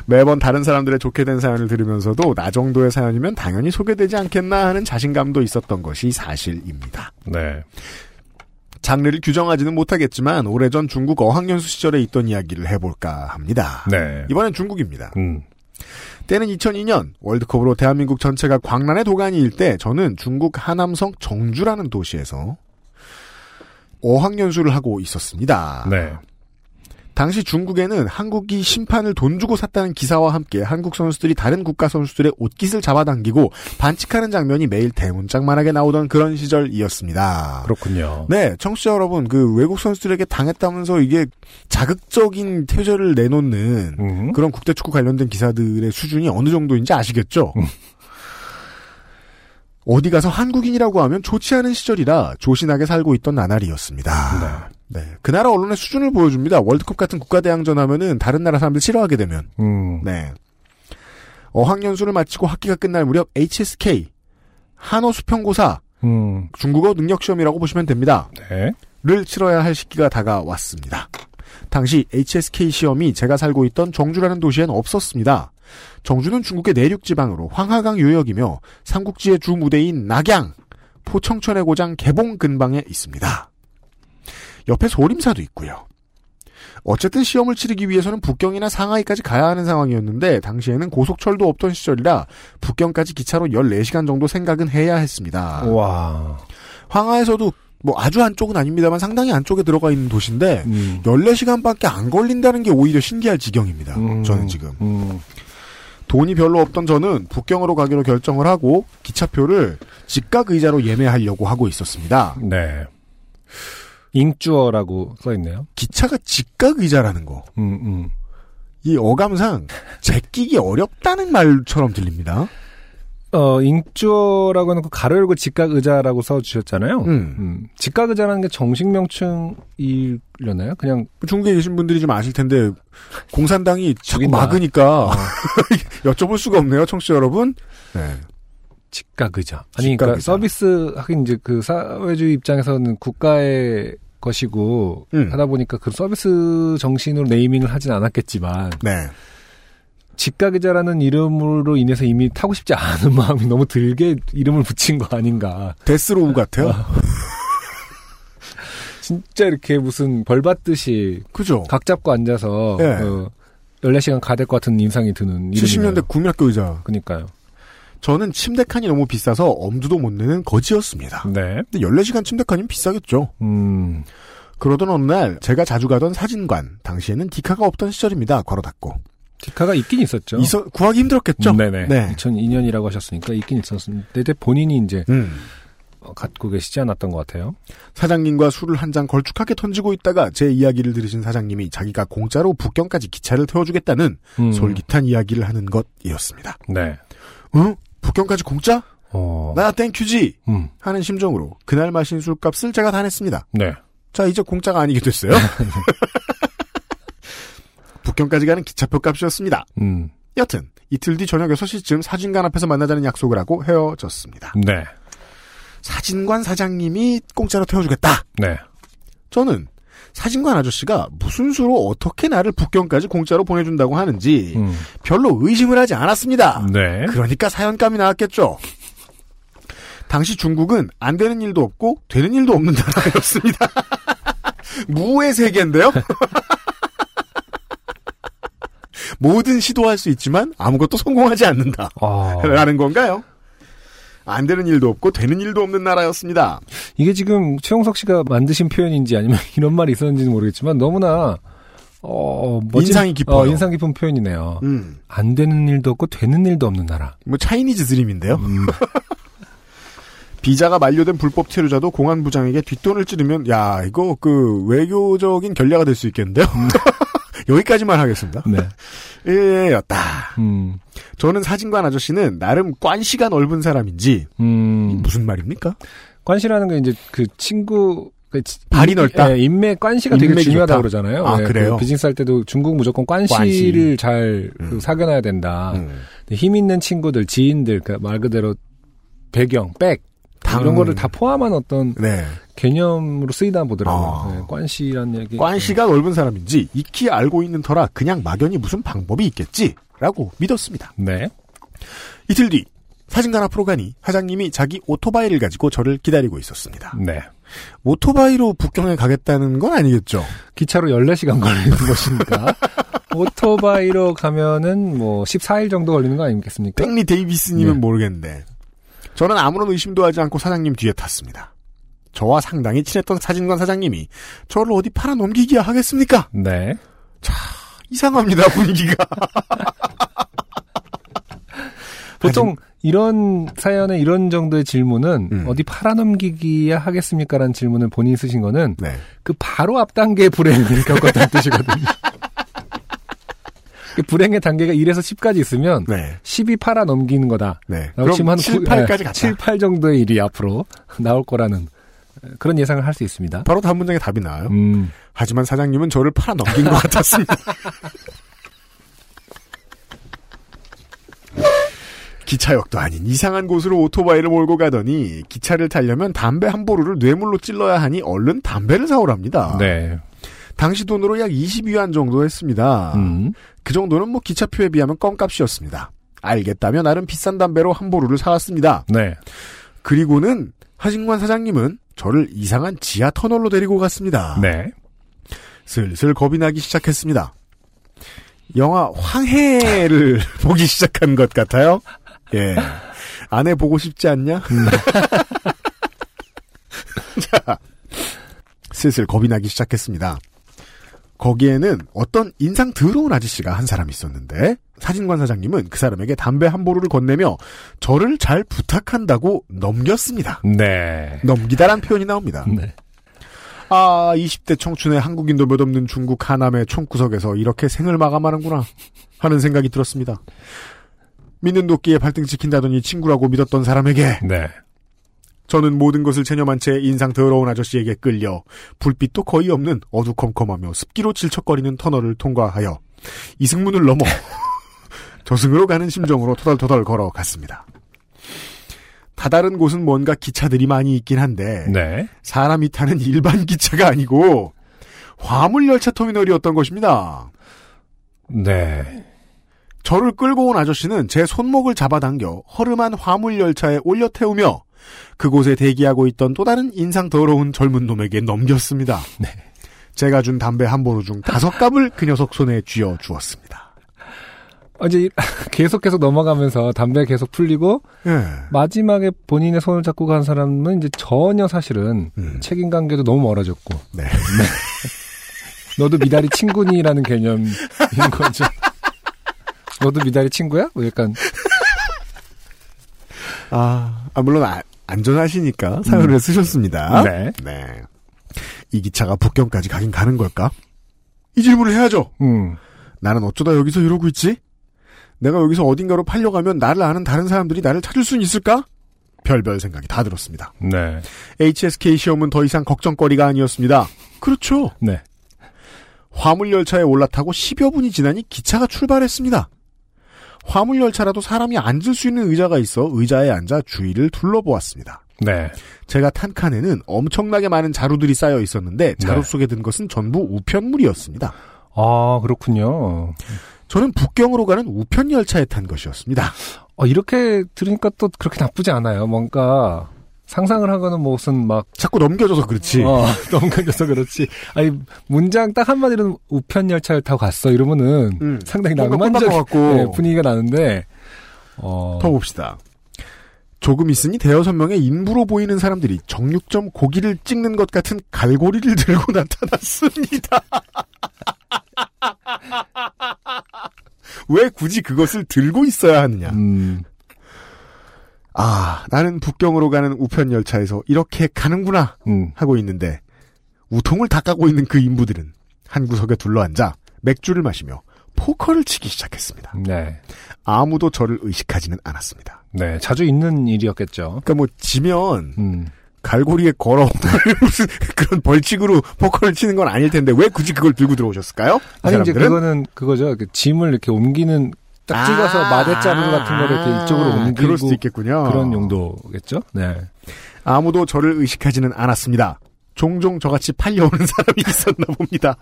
매번 다른 사람들의 좋게 된 사연을 들으면서도 나 정도의 사연이면 당연히 소개되지 않겠나 하는 자신감도 있었던 것이 사실입니다. 네. 장르를 규정하지는 못하겠지만 오래전 중국 어학연수 시절에 있던 이야기를 해볼까 합니다. 네. 이번엔 중국입니다. 음. 때는 2002년 월드컵으로 대한민국 전체가 광란의 도가니일 때 저는 중국 하남성 정주라는 도시에서 어학연수를 하고 있었습니다. 네. 당시 중국에는 한국이 심판을 돈 주고 샀다는 기사와 함께 한국 선수들이 다른 국가 선수들의 옷깃을 잡아당기고 반칙하는 장면이 매일 대문짝만하게 나오던 그런 시절이었습니다. 그렇군요. 네, 청취자 여러분, 그 외국 선수들에게 당했다면서 이게 자극적인 퇴절을 내놓는 음. 그런 국대축구 관련된 기사들의 수준이 어느 정도인지 아시겠죠? 음. 어디 가서 한국인이라고 하면 좋지 않은 시절이라 조신하게 살고 있던 나날이었습니다. 네. 그 나라 언론의 수준을 보여줍니다. 월드컵 같은 국가대항전 하면은 다른 나라 사람들 싫어하게 되면. 음. 네. 어학연수를 마치고 학기가 끝날 무렵 HSK, 한어 수평고사, 음. 중국어 능력시험이라고 보시면 됩니다. 네. 를 치러야 할 시기가 다가왔습니다. 당시 HSK 시험이 제가 살고 있던 정주라는 도시엔 없었습니다. 정주는 중국의 내륙 지방으로 황하강 유역이며 삼국지의 주 무대인 낙양, 포청천의 고장 개봉 근방에 있습니다. 옆에 소림사도 있고요. 어쨌든 시험을 치르기 위해서는 북경이나 상하이까지 가야 하는 상황이었는데 당시에는 고속철도 없던 시절이라 북경까지 기차로 14시간 정도 생각은 해야 했습니다. 와. 황하에서도 뭐 아주 안쪽은 아닙니다만 상당히 안쪽에 들어가 있는 도시인데 음. 14시간밖에 안 걸린다는 게 오히려 신기할 지경입니다. 음. 저는 지금. 음. 돈이 별로 없던 저는 북경으로 가기로 결정을 하고 기차표를 직각 의자로 예매하려고 하고 있었습니다. 네. 잉주어라고 써 있네요. 기차가 직각 의자라는 거. 음, 음. 이 어감상 제끼기 어렵다는 말처럼 들립니다. 어, 잉주어라고 하는 그 가로 열고 직각 의자라고 써 주셨잖아요. 음. 직각 의자라는 게 정식 명칭이려나요? 그냥 중국에 계신 분들이 좀 아실 텐데 공산당이 자꾸. 막으니까 <laughs> 여쭤볼 수가 없네요, 청취자 여러분. 네. 직각 의자. 아니, 직각 그러니까 의자. 서비스 하긴 이제 그 사회주의 입장에서는 국가의 것이고 음. 하다 보니까 그 서비스 정신으로 네이밍을 하진 않았겠지만 네. 직각 의자라는 이름으로 인해서 이미 타고 싶지 않은 <laughs> 마음이 너무 들게 이름을 붙인 거 아닌가. death row 같아요. <laughs> 진짜 이렇게 무슨 벌 받듯이 그죠? 각 잡고 앉아서 예. 그 14시간 가될 것 같은 인상이 드는 70년대 국민학교 의자. 그니까요. 저는 침대 칸이 너무 비싸서 엄두도 못 내는 거지였습니다. 네. 근데 14시간 침대 칸이면 비싸겠죠. 음. 그러던 어느 날 제가 자주 가던 사진관 당시에는 디카가 없던 시절입니다. 걸어 닫고. 디카가 있긴 있었죠. 있어 구하기 힘들었겠죠. 음, 네네. 네. 2002년이라고 하셨으니까 있긴 있었는데 본인이 이제 음. 어, 갖고 계시지 않았던 것 같아요. 사장님과 술을 한 잔 걸쭉하게 ton지고 있다가 제 이야기를 들으신 사장님이 자기가 공짜로 북경까지 기차를 태워주겠다는 음. 솔깃한 이야기를 하는 것이었습니다. 네. 응? 북경까지 공짜? 어. 나 땡큐지! 음. 하는 심정으로 그날 마신 술값을 제가 다 냈습니다. 네. 자, 이제 공짜가 아니게 됐어요. <laughs> <laughs> 북경까지 가는 기차표 값이었습니다. 음. 여튼 이틀 뒤 저녁 6시쯤 사진관 앞에서 만나자는 약속을 하고 헤어졌습니다. 네. 사진관 사장님이 공짜로 태워주겠다. 네. 저는 사진관 아저씨가 무슨 수로 어떻게 나를 북경까지 공짜로 보내준다고 하는지 음. 별로 의심을 하지 않았습니다. 네. 그러니까 사연감이 나왔겠죠. 당시 중국은 안 되는 일도 없고 되는 일도 없는 나라였습니다. <laughs> 무의 세계인데요. <laughs> 뭐든 시도할 수 있지만 아무것도 성공하지 않는다. 아. 라는 건가요? 안 되는 일도 없고 되는 일도 없는 나라였습니다. 이게 지금 최용석 씨가 만드신 표현인지 아니면 <laughs> 이런 말이 있었는지는 모르겠지만 너무나 어, 멋진- 인상이 깊어요. 어, 인상 깊은 표현이네요. 음, 안 되는 일도 없고 되는 일도 없는 나라. 뭐 차이니즈 드림인데요. 음. <laughs> 비자가 만료된 불법 체류자도 공안 부장에게 뒷돈을 찌르면 야 이거 그 외교적인 결례가 될 수 있겠는데요. <laughs> 여기까지만 하겠습니다. 네. <laughs> 예 였다. 음. 저는 사진관 아저씨는 나름 관시가 넓은 사람인지 음. 무슨 말입니까? 관시라는 게 이제 그 친구 그 지- 발이 인- 넓다? 예, 인맥 관시가 되게 중요하다고. 그러잖아요. 아, 예, 그래요? 그 비즈니스 할 때도 중국 무조건 관시를 관시. 잘 그, 음. 사귀어놔야 된다. 음. 힘 있는 친구들, 지인들, 그말 그대로 배경, 백 당- 이런 거를 다 포함한 어떤 네. 개념으로 쓰이다 보더라고요. 아. 네, 관시라는 얘기. 관시가 넓은 사람인지 익히 알고 있는 터라 그냥 막연히 무슨 방법이 있겠지라고 믿었습니다. 네. 이틀 뒤 사진관 앞으로 가니 사장님이 자기 오토바이를 가지고 저를 기다리고 있었습니다. 네. 오토바이로 북경에 가겠다는 건 아니겠죠? 기차로 14시간 걸리는 <laughs> 것이니까. 오토바이로 가면은 뭐 14일 정도 걸리는 거 아니겠습니까? 땡리 데이비스님은 네. 모르겠는데 저는 아무런 의심도 하지 않고 사장님 뒤에 탔습니다. 저와 상당히 친했던 사진관 사장님이 저를 어디 팔아 넘기기야 하겠습니까? 네. 이상합니다 분위기가. <laughs> 보통 이런 사연에 이런 정도의 질문은 음. 어디 팔아넘기기야 하겠습니까라는 질문을 본인이 쓰신 거는 네. 그 바로 앞 단계의 불행을 <laughs> 겪었다는 뜻이거든요. 그 불행의 단계가 1에서 10까지 있으면 네. 10이 팔아 넘기는 거다. 네. 한 7, 구- 8까지 예, 갔다. 7, 8 정도의 일이 앞으로 나올 거라는 그런 예상을 할 수 있습니다. 바로 다음 문장에 답이 나와요. 음, 하지만 사장님은 저를 팔아 넘긴 것 같았습니다. <laughs> 기차역도 아닌 이상한 곳으로 오토바이를 몰고 가더니 기차를 타려면 담배 한 보루를 뇌물로 찔러야 하니 얼른 담배를 사오랍니다. 네. 당시 돈으로 약 20위안 정도 했습니다. 음, 그 정도는 뭐 기차표에 비하면 껌값이었습니다. 알겠다며 나름 비싼 담배로 한 보루를 사왔습니다. 네. 그리고는 하진관 사장님은 저를 이상한 지하 터널로 데리고 갔습니다. 네. 슬슬 겁이 나기 시작했습니다. 영화 황해를 <laughs> 보기 시작한 것 같아요. 예. 아내 보고 싶지 않냐? <laughs> 자, 슬슬 겁이 나기 시작했습니다. 거기에는 어떤 인상 더러운 아저씨가 한 사람 있었는데 사진관 사장님은 그 사람에게 담배 한 보루를 건네며 저를 잘 부탁한다고 넘겼습니다. 네. 넘기다란 표현이 나옵니다. 네. 아, 20대 청춘의 한국인도 몇 없는 중국 하남의 총구석에서 이렇게 생을 마감하는구나 하는 생각이 들었습니다. 믿는 도끼에 발등 찍힌다더니 친구라고 믿었던 사람에게 네. 저는 모든 것을 체념한 채 인상 더러운 아저씨에게 끌려 불빛도 거의 없는 어두컴컴하며 습기로 질척거리는 터널을 통과하여 이승문을 넘어 <laughs> 저승으로 가는 심정으로 토달토달 걸어갔습니다. 다다른 곳은 뭔가 기차들이 많이 있긴 한데 네. 사람이 타는 일반 기차가 아니고 화물 열차 터미널이었던 것입니다. 네. 저를 끌고 온 아저씨는 제 손목을 잡아당겨 허름한 화물 열차에 올려 태우며 그곳에 대기하고 있던 또 다른 인상 더러운 젊은 놈에게 넘겼습니다. 제가 준 담배 한 보루 중 다섯 갑을 그 녀석 손에 쥐어 주었습니다. 어, 이제 계속 <laughs> 계속 넘어가면서 담배 계속 풀리고 예. 마지막에 본인의 손을 잡고 간 사람은 이제 전혀 사실은 음. 책임 관계도 너무 멀어졌고 네. <laughs> 너도 미다리 친구니라는 개념인 거죠. 너도 미다리 친구야? 뭐 약간 아, 아, 물론 아- 안전하시니까 사연을 쓰셨습니다. 네. 네. 이 기차가 북경까지 가긴 가는 걸까? 이 질문을 해야죠. 음. 나는 어쩌다 여기서 이러고 있지? 내가 여기서 어딘가로 팔려가면 나를 아는 다른 사람들이 나를 찾을 수는 있을까? 별별 생각이 다 들었습니다. 네. HSK 시험은 더 이상 걱정거리가 아니었습니다. 그렇죠. 네. 화물열차에 올라타고 10여 분이 지나니 기차가 출발했습니다. 화물 열차라도 사람이 앉을 수 있는 의자가 있어 의자에 앉아 주위를 둘러보았습니다. 네. 제가 탄 칸에는 엄청나게 많은 자루들이 쌓여 있었는데 자루 네. 속에 든 것은 전부 우편물이었습니다. 아, 그렇군요. 저는 북경으로 가는 우편 열차에 탄 것이었습니다. 어, 이렇게 들으니까 또 그렇게 나쁘지 않아요. 뭔가 상상을 하거나 뭐 무슨 막 자꾸 넘겨줘서 그렇지. 어, <laughs> 넘겨져서 그렇지. 아니 문장 딱 한마디로 우편 열차를 타고 갔어 이러면은 음, 상당히 낭만적 같고. 네, 분위기가 나는데 어, 더 봅시다. 조금 있으니 대여섯 명의 인부로 보이는 사람들이 정육점 고기를 찍는 것 같은 갈고리를 <laughs> 들고 나타났습니다. <laughs> 왜 굳이 그것을 들고 있어야 하느냐? 음, 아, 나는 북경으로 가는 우편 열차에서 이렇게 가는구나 음, 하고 있는데 우통을 닦아고 있는 그 인부들은 한 구석에 둘러앉아 맥주를 마시며 포커를 치기 시작했습니다. 네, 아무도 저를 의식하지는 않았습니다. 네, 자주 있는 일이었겠죠. 그러니까 뭐 지면 음, 갈고리에 걸어 <laughs> 무슨 그런 벌칙으로 포커를 치는 건 아닐 텐데 왜 굳이 그걸 들고 들어오셨을까요? 이 아니 이제 사람들은? 그거는 그거죠. 그 짐을 이렇게 옮기는 딱 찍어서 아, 마대자루 같은 거를 이렇게 이쪽으로 아, 옮기고 그럴 수도 있겠군요. 그런 용도겠죠. 네. 아무도 저를 의식하지는 않았습니다. 종종 저같이 팔려오는 <laughs> 사람이 있었나 봅니다.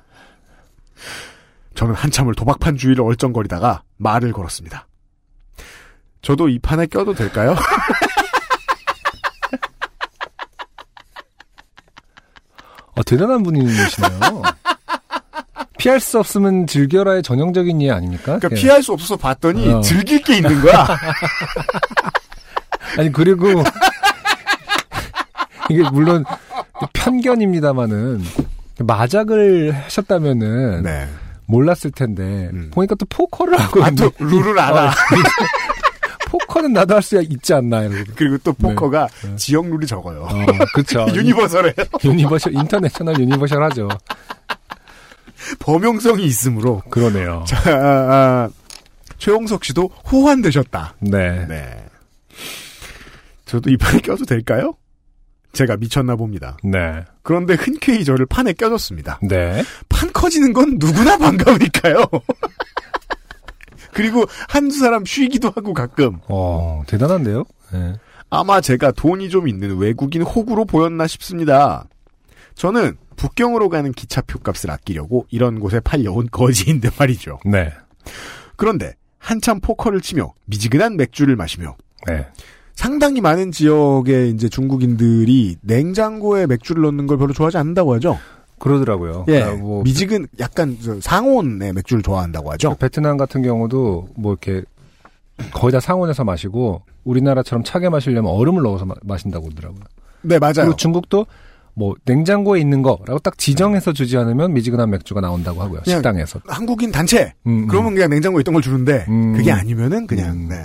저는 한참을 도박판 주위를 얼쩡거리다가 말을 걸었습니다. 저도 이 판에 껴도 될까요? 어, <laughs> 대단한 분이시네요. 피할 수 없으면 즐겨라의 전형적인 예 아닙니까? 그러니까 예. 피할 수 없어서 봤더니 어. 즐길 게 있는 거야. <laughs> 아니 그리고 이게 물론 편견입니다마는 마작을 하셨다면은 네. 몰랐을 텐데 음. 보니까 또 포커를 하고 아, 또. 룰을 알아. 어, <laughs> 포커는 나도 할 수 있지 않나 이러고. 그리고 또 포커가 네. 지역 룰이 적어요. 어, 그렇죠. <laughs> universal에 universal international universal하죠. 범용성이 있으므로 그러네요. 자, 아, 아, 최홍석 씨도 호환되셨다. 네. 네. 저도 이 판에 껴도 될까요? 제가 미쳤나 봅니다. 네. 그런데 흔쾌히 저를 판에 껴줬습니다. 네. 판 커지는 건 누구나 반가우니까요. <laughs> 그리고 한두 사람 쉬기도 하고 가끔 어, 대단한데요? 네. 아마 제가 돈이 좀 있는 외국인 호구로 보였나 싶습니다. 저는 북경으로 가는 기차표 값을 아끼려고 이런 곳에 팔려온 거지인데 <laughs> 말이죠. 네. 그런데 한참 포커를 치며 미지근한 맥주를 마시며 네. 상당히 많은 지역의 이제 중국인들이 냉장고에 맥주를 넣는 걸 별로 좋아하지 않는다고 하죠. 그러더라고요. 예, 그러니까 뭐 미지근 약간 저 상온의 맥주를 좋아한다고 하죠. 베트남 같은 경우도 뭐 이렇게 거의 다 상온에서 마시고 우리나라처럼 차게 마시려면 얼음을 넣어서 마, 마신다고 그러더라고요. 네 맞아요. 그리고 중국도 뭐 냉장고에 있는 거라고 딱 지정해서 주지 않으면 미지근한 맥주가 나온다고 하고요. 식당에서. 한국인 단체 음, 음. 그러면 그냥 냉장고에 있던 걸 주는데 음. 그게 아니면은 그냥 음. 네.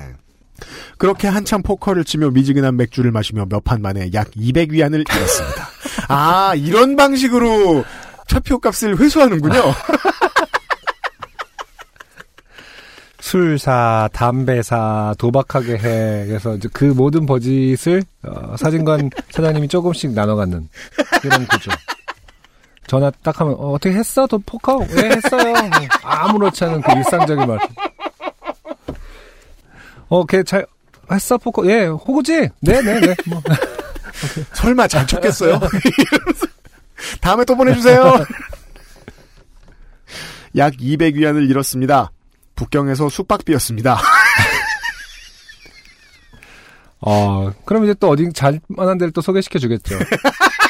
그렇게 한참 포커를 치며 미지근한 맥주를 마시며 몇 판 만에 약 200위안을 잃었습니다. <laughs> 아 이런 방식으로 차표 값을 회수하는군요. <laughs> 술사, 담배사, 도박하게 해. 그래서 이제 그 모든 버짓을 어, 사진관 <laughs> 사장님이 조금씩 나눠 갖는 이런 구조. 전화 딱 하면 어, 떻게 했어? 도 포커? 왜 했어요? 뭐 아무렇지 않은 그 일상적인 말. 어, 걔 잘 했어 포커? 예, 호구지? 네, 네, 네. 뭐. 설마 잘 쳤겠어요? 다음에 또 보내주세요. <laughs> 약 200위안을 잃었습니다. 북경에서 숙박비였습니다. 어, <laughs> 그럼 이제 또 어디 잘 만한 데를 또 소개시켜 주겠죠.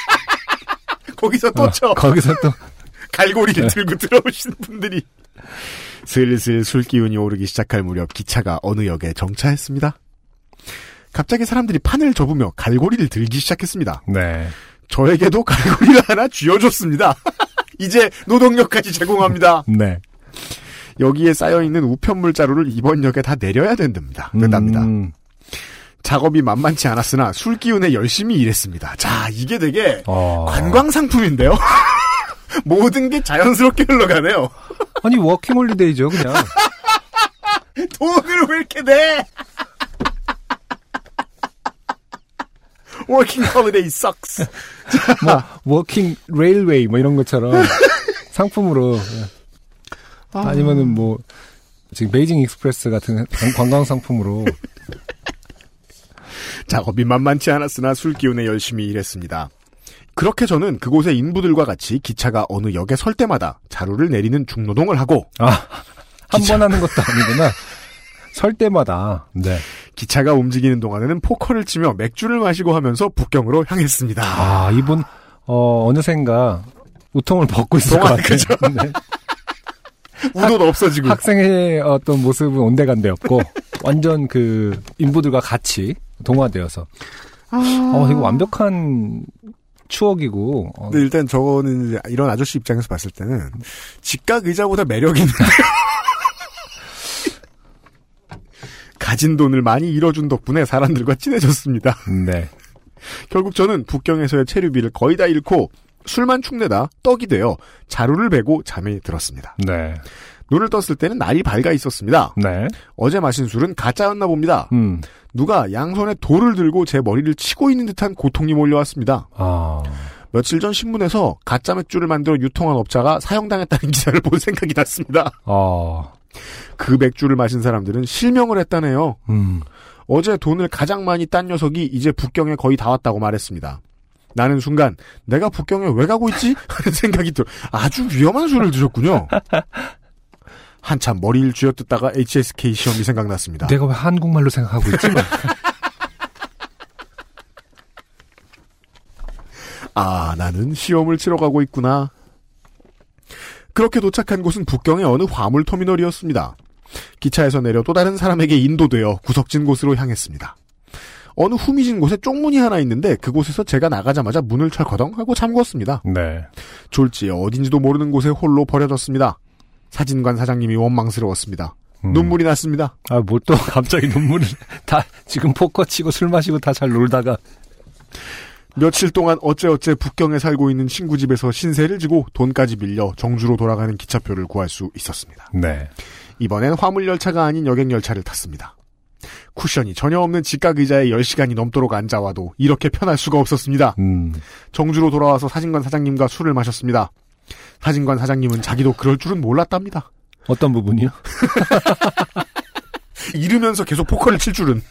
<laughs> 거기서 또 쳐. 거기서 또 <laughs> 갈고리를 네. 들고 들어오신 분들이 슬슬 술 기운이 오르기 시작할 무렵 기차가 어느 역에 정차했습니다. 갑자기 사람들이 판을 접으며 갈고리를 들기 시작했습니다. 네. 저에게도 갈고리를 하나 쥐어줬습니다. 이제 노동력까지 제공합니다. 네. 여기에 쌓여있는 우편물 자루를 이번 역에 다 내려야 된답니다. 된답니다. 음, 작업이 만만치 않았으나 술 기운에 열심히 일했습니다. 자, 이게 되게 어. 관광 상품인데요. <laughs> 모든 게 자연스럽게 흘러가네요. 아니 워킹 홀리데이죠, 그냥. <laughs> 돈을 왜 이렇게 내? <laughs> Working holiday sucks. 뭐 working railway 뭐 이런 것처럼 상품으로 아니면은 뭐 지금 베이징 익스프레스 같은 관- 관광 상품으로 <laughs> 작업이 만만치 않았으나 술 기운에 열심히 일했습니다. 그렇게 저는 그곳의 인부들과 같이 기차가 어느 역에 설 때마다 자루를 내리는 중노동을 하고 아 한 번 하는 것도 아니구나. 설 때마다 네. 기차가 움직이는 동안에는 포커를 치며 맥주를 마시고 하면서 북경으로 향했습니다. 아 이분 어 어느샌가 우통을 벗고 있을 것 같아요. <laughs> 네. 우도도 없어지고 학생의 어떤 모습은 온데간데 없고 <laughs> 완전 그 인부들과 같이 동화되어서 어 이거 완벽한 추억이고 어, 근데 일단 저거는 이런 아저씨 입장에서 봤을 때는 직각 의자보다 매력 있는 <laughs> 가진 돈을 많이 잃어준 덕분에 사람들과 친해졌습니다. 네. <laughs> 결국 저는 북경에서의 체류비를 거의 다 잃고 술만 축내다 떡이 되어 자루를 베고 잠에 들었습니다. 네. 눈을 떴을 때는 날이 밝아 있었습니다. 네. 어제 마신 술은 가짜였나 봅니다. 음. 누가 양손에 돌을 들고 제 머리를 치고 있는 듯한 고통이 몰려왔습니다. 아. 며칠 전 신문에서 가짜 맥주를 만들어 유통한 업자가 사형당했다는 <laughs> 기사를 본 생각이 났습니다. 어. 그 맥주를 마신 사람들은 실명을 했다네요. 음. 어제 돈을 가장 많이 딴 녀석이 이제 북경에 거의 다 왔다고 말했습니다. 나는 순간 내가 북경에 왜 가고 있지? <laughs> 하는 생각이 들어 아주 위험한 술을 드셨군요. 한참 머리를 쥐어뜯다가 HSK 시험이 생각났습니다. 내가 왜 한국말로 생각하고 있지? <laughs> 아, 나는 시험을 치러 가고 있구나. 그렇게 도착한 곳은 북경의 어느 화물 터미널이었습니다. 기차에서 내려 또 다른 사람에게 인도되어 구석진 곳으로 향했습니다. 어느 후미진 곳에 쪽문이 하나 있는데 그곳에서 제가 나가자마자 문을 철커덩 하고 잠궜습니다. 네. 졸지에 어딘지도 모르는 곳에 홀로 버려졌습니다. 사진관 사장님이 원망스러웠습니다. 음. 눈물이 났습니다. 아, 뭐 또 <laughs> 갑자기 눈물을 <laughs> 다 지금 포커 치고 술 마시고 다 잘 놀다가 며칠 동안 어째어째 북경에 살고 있는 친구 집에서 신세를 지고 돈까지 빌려 정주로 돌아가는 기차표를 구할 수 있었습니다. 네. 이번엔 화물열차가 아닌 여객열차를 탔습니다. 쿠션이 전혀 없는 직각 의자에 10시간이 넘도록 앉아와도 이렇게 편할 수가 없었습니다. 음. 정주로 돌아와서 사진관 사장님과 술을 마셨습니다. 사진관 사장님은 자기도 그럴 줄은 몰랐답니다. 어떤 부분이요? <laughs> 이르면서 계속 포커를 칠 줄은.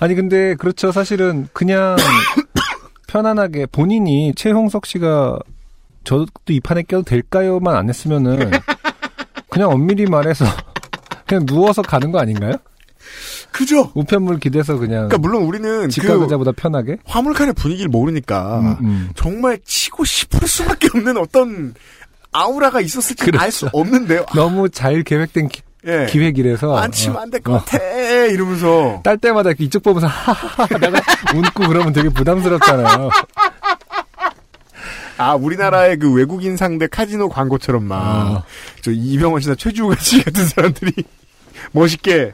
아니 근데 그렇죠. 사실은 그냥 <coughs> 편안하게 본인이 최홍석 씨가 저도 이 판에 껴도 될까요만 안 했으면은 <laughs> 그냥 엄밀히 말해서 <laughs> 그냥 누워서 가는 거 아닌가요? 그죠? 우편물 기대서 그냥 그러니까 물론 우리는 직각 그 의자보다 편하게 화물칸의 분위기를 모르니까 음, 음. 정말 치고 싶을 수밖에 없는 어떤 아우라가 있었을지 알수 없는데요. 너무 잘 계획된 기, 예. 기획이라서 안 치면 안 될것 어. 같아 이러면서 <laughs> 딸 때마다 이쪽 보면서 하하하 내가 웃고 그러면 되게 부담스럽잖아요. 아 우리나라의 그 외국인 상대 카지노 광고처럼 막저 이병헌 씨나 최주호 씨 같은 사람들이 <laughs> 멋있게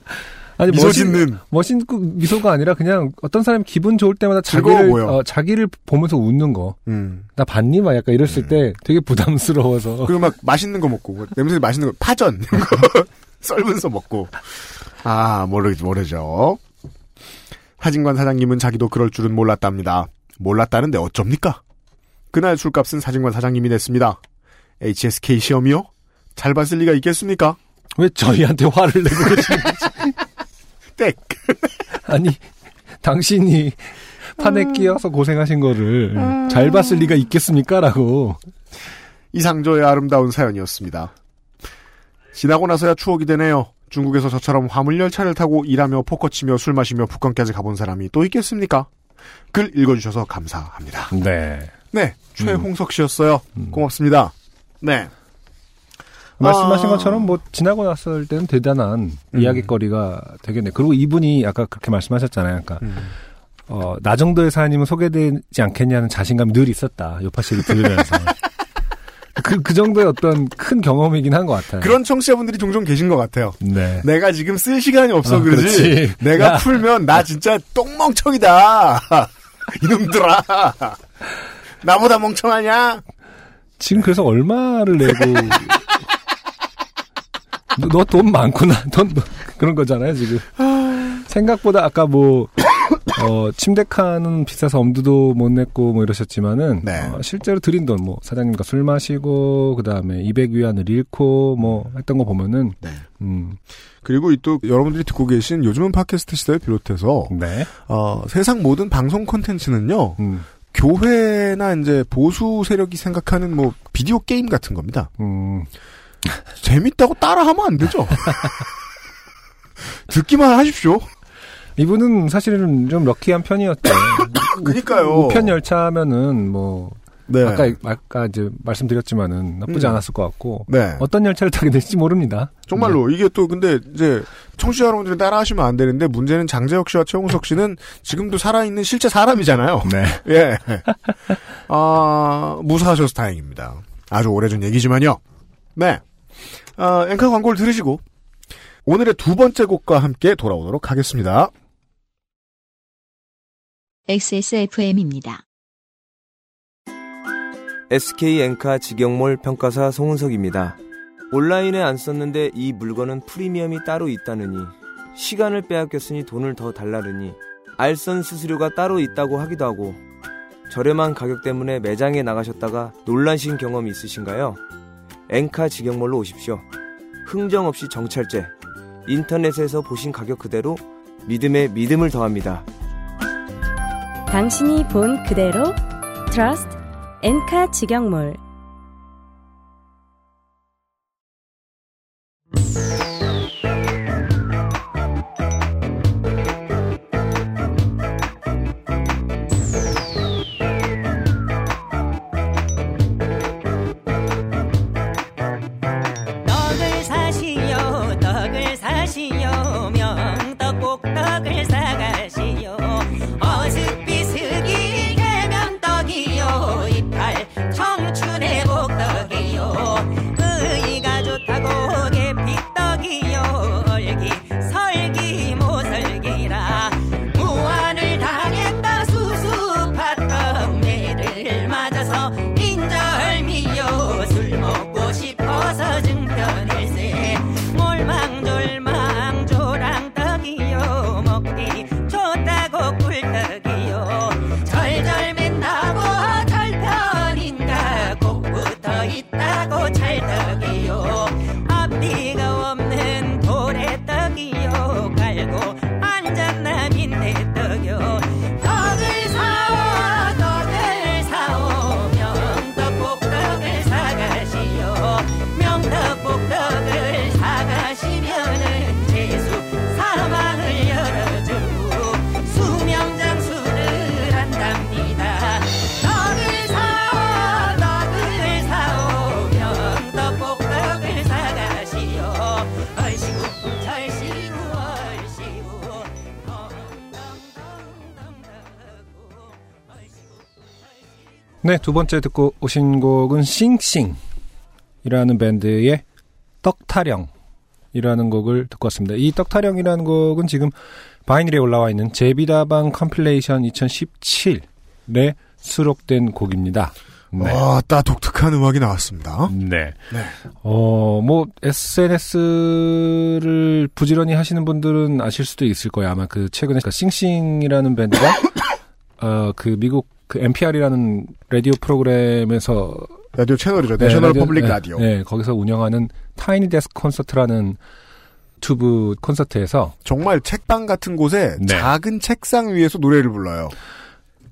아니 미소 멋있- 짓는 멋있고 미소가 아니라 그냥 어떤 사람이 기분 좋을 때마다 자기를. 어, 자기를 보면서 웃는 거. 음. 나 봤니? 막 약간 이랬을 때 되게 부담스러워서. <laughs> 그리고 막 맛있는 거 먹고 냄새 맛있는 거 파전 이런 <laughs> 거 썰면서 먹고 아 모르 모르죠. 사진관 사장님은 자기도 그럴 줄은 몰랐답니다. 몰랐다는데 어쩝니까? 그날 술값은 사진관 사장님이 냈습니다. HSK 시험이요? 잘 봤을 리가 있겠습니까? 왜 저희한테 화를 내고 계시는 거지? 땡. <laughs> 아니 당신이 판에 음. 끼어서 고생하신 거를 잘 봤을 리가 있겠습니까?라고. 이상저의 아름다운 사연이었습니다. 지나고 나서야 추억이 되네요. 중국에서 저처럼 화물열차를 타고 일하며 포커 치며 술 마시며 북한까지 가본 사람이 또 있겠습니까? 글 읽어주셔서 감사합니다. 네. 네, 최홍석 씨였어요. 고맙습니다. 네. 말씀하신 아. 것처럼 뭐 지나고 났을 때는 대단한 음. 이야기거리가 되겠네. 그리고 이분이 아까 그렇게 말씀하셨잖아요. 그러니까 음. 어, 나 정도의 사연이면 소개되지 않겠냐는 자신감이 늘 있었다. 요파 씨를 들으면서. <laughs> 그, 그 정도의 어떤 큰 경험이긴 한 것 같아요. 그런 청취자분들이 종종 계신 것 같아요. 네. 내가 지금 쓸 시간이 없어 아, 그러지. 그렇지. 내가 야. 풀면 나 진짜 똥멍청이다. <laughs> 이놈들아. 나보다 멍청하냐? 지금 그래서 얼마를 내고. 너 돈 많구나. <laughs> 돈, 너- 그런 거잖아요, 지금. 생각보다 아까 뭐, 어, 침대 칸은 비싸서 엄두도 못 냈고 뭐 이러셨지만은, 네. 어, 실제로 드린 돈, 뭐, 사장님과 술 마시고, 그 다음에 200위안을 잃고, 뭐, 했던 거 보면은, 네. 음, 그리고 이또 여러분들이 듣고 계신 요즘은 팟캐스트 시대를 비롯해서 네. 어, 세상 모든 방송 콘텐츠는요. 음, 교회나 이제 보수 세력이 생각하는 뭐 비디오 게임 같은 겁니다. 음, <laughs> 재밌다고 따라하면 안 되죠. <laughs> 듣기만 하십시오. 이분은 사실은 좀 럭키한 편이었죠. <coughs> 그니까요. 우편 열차면은 뭐, 네. 아까, 아까 이제 말씀드렸지만은 나쁘지 음. 않았을 것 같고, 네. 어떤 열차를 타게 될지 모릅니다. 정말로 이게 또 근데 이제 청취자 여러분들이 따라하시면 안 되는데 문제는 장재혁 씨와 최홍석 씨는 지금도 살아있는 실제 사람이잖아요. 네. <laughs> 예. 아 무사하셔서 다행입니다. 아주 오래전 얘기지만요. 네. 아, 앵커 광고를 들으시고 오늘의 두 번째 곡과 함께 돌아오도록 하겠습니다. XSFM입니다. SK 엔카 직영몰 평가사 송은석입니다. 온라인에 안 썼는데 이 물건은 프리미엄이 따로 있다느니 시간을 빼앗겼으니 돈을 더 달라느니 알선 수수료가 따로 있다고 하기도 하고 저렴한 가격 때문에 매장에 나가셨다가 놀라신 경험이 있으신가요? 엔카 직영몰로 오십시오. 흥정 없이 정찰제 인터넷에서 보신 가격 그대로 믿음에 믿음을 더합니다. 당신이 본 그대로 트러스트 엔카 직영몰 네, 두 번째 듣고 오신 곡은 씽씽이라는 밴드의 떡타령이라는 곡을 듣고 왔습니다. 이 떡타령이라는 곡은 지금 바이닐에 올라와 있는 제비다방 컴필레이션 2017에 수록된 곡입니다. 네. 와, 따 독특한 음악이 나왔습니다. 네. 네. 어, 뭐, SNS를 부지런히 하시는 분들은 아실 수도 있을 거예요. 아마 그 최근에 그 씽씽이라는 밴드가, <coughs> 어, 그 미국 그 NPR이라는 라디오 프로그램에서 라디오 채널이죠. 네, National Radio- Public 네, 라디오. 네, 거기서 운영하는 타이니 데스크 콘서트라는 튜브 콘서트에서 정말 책방 같은 곳에 네. 작은 책상 위에서 노래를 불러요.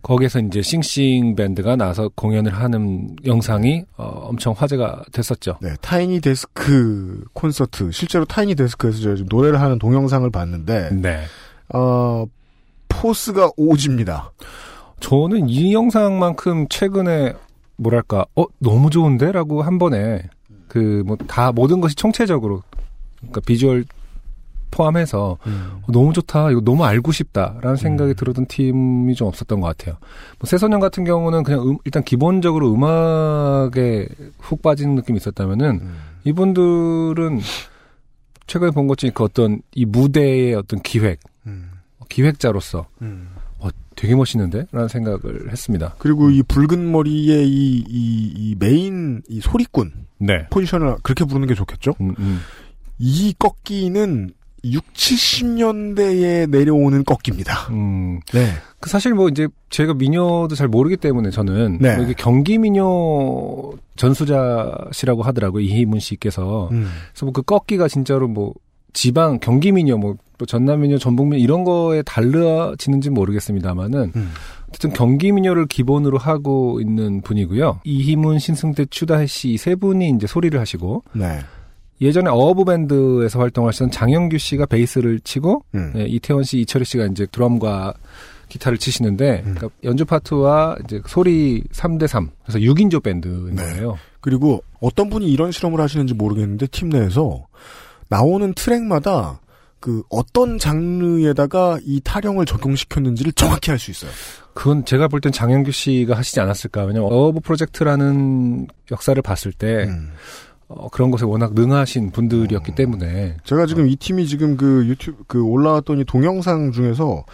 거기에서 이제 씽씽 밴드가 나와서 공연을 하는 영상이 어, 엄청 화제가 됐었죠. 네, 타이니 데스크 콘서트 실제로 타이니 데스크에서 제가 지금 노래를 하는 동영상을 봤는데 네. 어, 포스가 오집니다. 저는 이 영상만큼 최근에 뭐랄까 어 너무 좋은데라고 한 번에 그 뭐 다 모든 것이 총체적으로 그러니까 비주얼 포함해서 음. 어, 너무 좋다 이거 너무 알고 싶다라는 생각이 들었던 팀이 좀 없었던 것 같아요. 뭐 새소년 같은 경우는 그냥 음- 일단 기본적으로 음악에 훅 빠지는 느낌이 있었다면은 음. 이분들은 최근에 본 것 중에 그 어떤 이 무대의 어떤 기획 음. 기획자로서 음. 어, 되게 멋있는데? 라는 생각을 했습니다. 그리고 이 붉은 머리의 이, 이, 이 메인 이 소리꾼 네. 포지션을 그렇게 부르는 게 좋겠죠? 음, 음. 이 꺾기는 6, 70년대에 내려오는 꺾기입니다. 음. 네. 그 사실 뭐 이제 제가 미녀도 잘 모르기 때문에 저는 네. 뭐 이게 경기 미녀 전수자시라고 하더라고요. 이희문 씨께서. 음. 그래서 뭐 그 꺾기가 진짜로 뭐 지방 경기 미녀 뭐 또 전남 미녀 전북 미녀 이런 거에 달라지는지 모르겠습니다만은 음. 어쨌든 경기 미녀를 기본으로 하고 있는 분이고요. 이희문, 신승태, 추다혜 씨이세 분이 이제 소리를 하시고 네. 예전에 어브 밴드에서 활동하시던 장영규 씨가 베이스를 치고 음. 네, 이태원 씨, 이철희 씨가 이제 드럼과 기타를 치시는데 음. 그러니까 연주 파트와 이제 소리 3대 3. 그래서 6인조 밴드인 네. 거예요. 그리고 어떤 분이 이런 실험을 하시는지 모르겠는데 팀 내에서 나오는 트랙마다 그 어떤 장르에다가 이 타령을 적용시켰는지를 정확히 알 수 있어요. 그건 제가 볼 땐 장영규 씨가 하시지 않았을까. 왜냐면 어브 프로젝트라는 역사를 봤을 때 음. 어, 그런 것에 워낙 능하신 분들이었기 때문에 제가 지금 이 팀이 지금 그 유튜브 그 올라왔던 이 동영상 중에서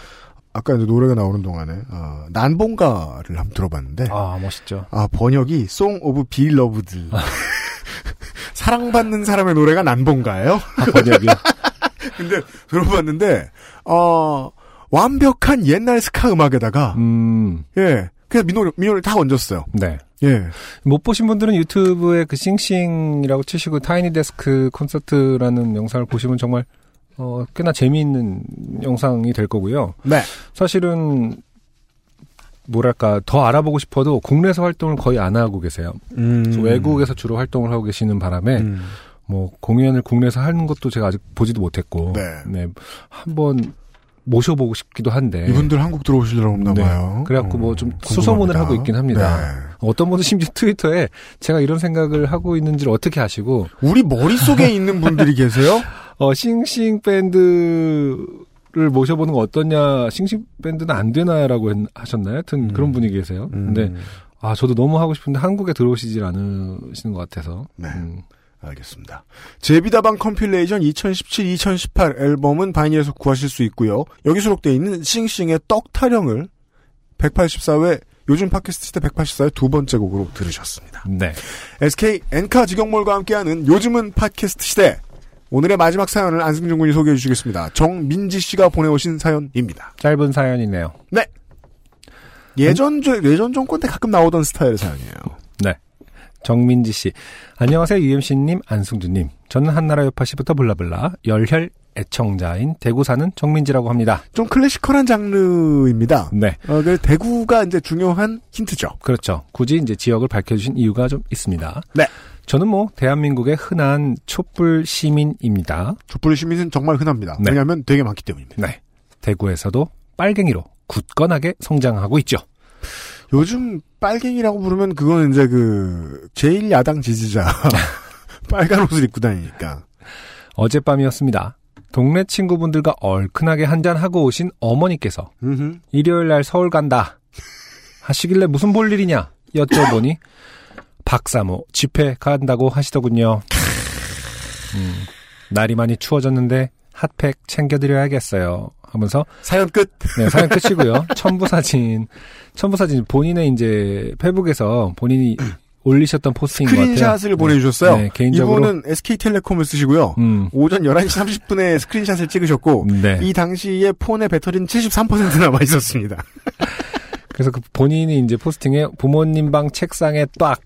아까 이제 노래가 나오는 동안에 어, 난봉가를 한번 들어봤는데 아 멋있죠. 아 번역이 Song of Beloved <laughs> 사랑받는 사람의 노래가 난봉가예요. 번역이요. <laughs> 근데 들어봤는데 어 완벽한 옛날 스카 음악에다가 음, 예 그냥 민요를 민요를 다 얹었어요. 네. 예 못 보신 분들은 유튜브에 그 씽씽이라고 치시고 타이니 데스크 콘서트라는 영상을 보시면 정말 어, 꽤나 재미있는 영상이 될 거고요. 네. 사실은 뭐랄까 더 알아보고 싶어도 국내에서 활동을 거의 안 하고 계세요. 음. 외국에서 주로 활동을 하고 계시는 바람에 음. 뭐 공연을 국내에서 하는 것도 제가 아직 보지도 못했고 네. 한번 모셔보고 싶기도 한데 이분들 한국 들어오시려고 없나 네. 봐요. 그래갖고 뭐좀 음, 수소문을 궁금합니다. 하고 있긴 합니다. 네. 어떤 분은 심지어 트위터에 제가 이런 생각을 하고 있는지를 어떻게 아시고 우리 머릿속에 있는 분들이 계세요? <laughs> 어 싱싱 밴드를 모셔보는 거 어떠냐 싱싱 밴드는 안 되나라고 했- 하셨나요? 하여튼 그런 분이 계세요. 음. 근데 아 저도 너무 하고 싶은데 한국에 들어오시질 않으시는 것 같아서 네. 음. 알겠습니다. 제비다방 컴필레이션 2017-2018 앨범은 바이닐에서 구하실 수 있고요. 여기 수록되어 있는 씽씽의 떡 타령을 184회 요즘 팟캐스트 시대 184회 두 번째 곡으로 들으셨습니다. 네. SK 엔카 직영몰과 함께하는 요즘은 팟캐스트 시대 오늘의 마지막 사연을 안승준 군이 소개해 주시겠습니다. 정민지 씨가 보내오신 사연입니다. 짧은 사연이네요. 네. 예전 예전 정권 때 가끔 나오던 스타일의 사연이에요. 네. 정민지 씨. 안녕하세요, UMC님, 안승준님. 저는 한나라 요파시부터 블라블라, 열혈 애청자인 대구 사는 정민지라고 합니다. 좀 클래시컬한 장르입니다. 네. 어, 그 대구가 이제 중요한 힌트죠. 그렇죠. 굳이 이제 지역을 밝혀주신 이유가 좀 있습니다. 네. 저는 뭐, 대한민국의 흔한 촛불 시민입니다. 촛불 시민은 정말 흔합니다. 네. 왜냐하면 되게 많기 때문입니다. 네. 대구에서도 빨갱이로 굳건하게 성장하고 있죠. 요즘 빨갱이라고 부르면 그거는 이제 그 제1야당 지지자 <laughs> 빨간 옷을 입고 다니니까. 어젯밤이었습니다. 동네 친구분들과 얼큰하게 한잔하고 오신 어머니께서 음흠. 일요일 날 서울 간다. 하시길래 무슨 볼 일이냐? 여쭤보니 <laughs> 박사모 집회 간다고 하시더군요. 음, 날이 많이 추워졌는데 핫팩 챙겨드려야겠어요. 하면서 사연 끝. 네, 사연 끝이고요. <laughs> 첨부 사진, 첨부 사진 본인의 이제 페북에서 본인이 올리셨던 포스트인 것 같아요. 스크린샷을 보내주셨어요. 네, 개인적으로 이분은 SK텔레콤을 쓰시고요. 음, 오전 11시 30분에 스크린샷을 찍으셨고 네. 이 당시에 폰의 배터리는 73% 남아 있었습니다. <laughs> 그래서 그 본인이 이제 포스팅에 부모님 방 책상에 딱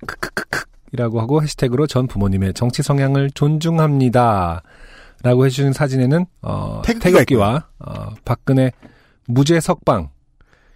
이라고 하고 해시태그로 전 부모님의 정치 성향을 존중합니다. 라고 해주신 사진에는 어, 태극기와 어, 박근혜 무죄 석방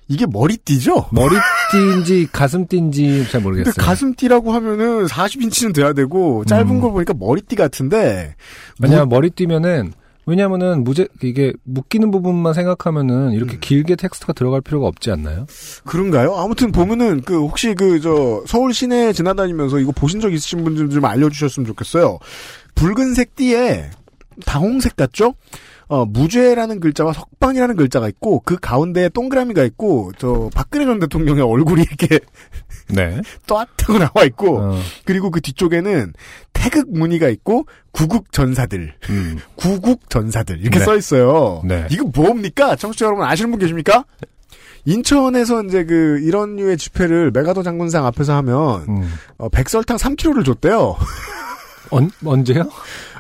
이게 머리띠죠? 머리띠인지 가슴띠인지 잘 모르겠어요. 근데 가슴띠라고 하면은 40인치는 돼야 되고 짧은 음. 거 보니까 머리띠 같은데 왜냐면 머리띠면은 왜냐면은 무제 이게 묶이는 부분만 생각하면은 이렇게 음. 길게 텍스트가 들어갈 필요가 없지 않나요? 그런가요? 아무튼 보면은 그 혹시 그 저 서울 시내 지나다니면서 이거 보신 적 있으신 분들 좀 알려주셨으면 좋겠어요. 붉은색 띠에 다홍색 같죠? 어, 무죄라는 글자와 석방이라는 글자가 있고 그 가운데에 동그라미가 있고 저 박근혜 전 대통령의 얼굴이 이렇게 <laughs> 네. 또아하고 나와 있고 어, 그리고 그 뒤쪽에는 태극 무늬가 있고 구국 전사들 음. <laughs> 구국 전사들 이렇게 네. 써 있어요. 네. 이거 뭡니까? 청취자 여러분 아시는 분 계십니까? 인천에서 이제 그 이런 류의 집회를 메가더 장군상 앞에서 하면 음. 어, 백설탕 3kg를 줬대요. <laughs> 언, 언제요?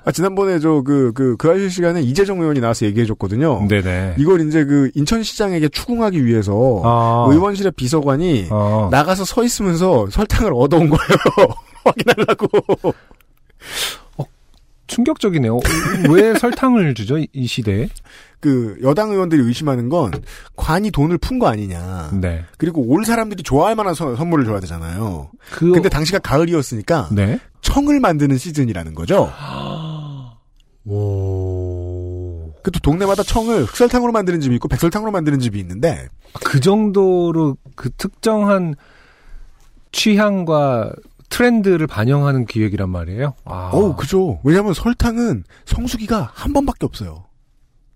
아, 지난번에 저 그 그 그 아실 시간에 이재정 의원이 나와서 얘기해 줬거든요. 네네. 이걸 이제 그 인천시장에게 추궁하기 위해서 아. 의원실의 비서관이 어. 나가서 서 있으면서 설탕을 얻어온 거예요. <laughs> 확인하려고. 충격적이네요. 어, 왜 <laughs> 설탕을 주죠? 이, 이 시대에? 그 여당 의원들이 의심하는 건 관이 돈을 푼 거 아니냐. 네. 그리고 올 사람들이 좋아할 만한 서- 선물을 줘야 되잖아요. 그 근데 당시가 가을이었으니까 네. 청을 만드는 시즌이라는 거죠. 오. 그 또 동네마다 청을 흑설탕으로 만드는 집이 있고 백설탕으로 만드는 집이 있는데 그 정도로 그 특정한 취향과 트렌드를 반영하는 기획이란 말이에요. 아, 어우 그죠. 왜냐하면 설탕은 성수기가 한 번밖에 없어요.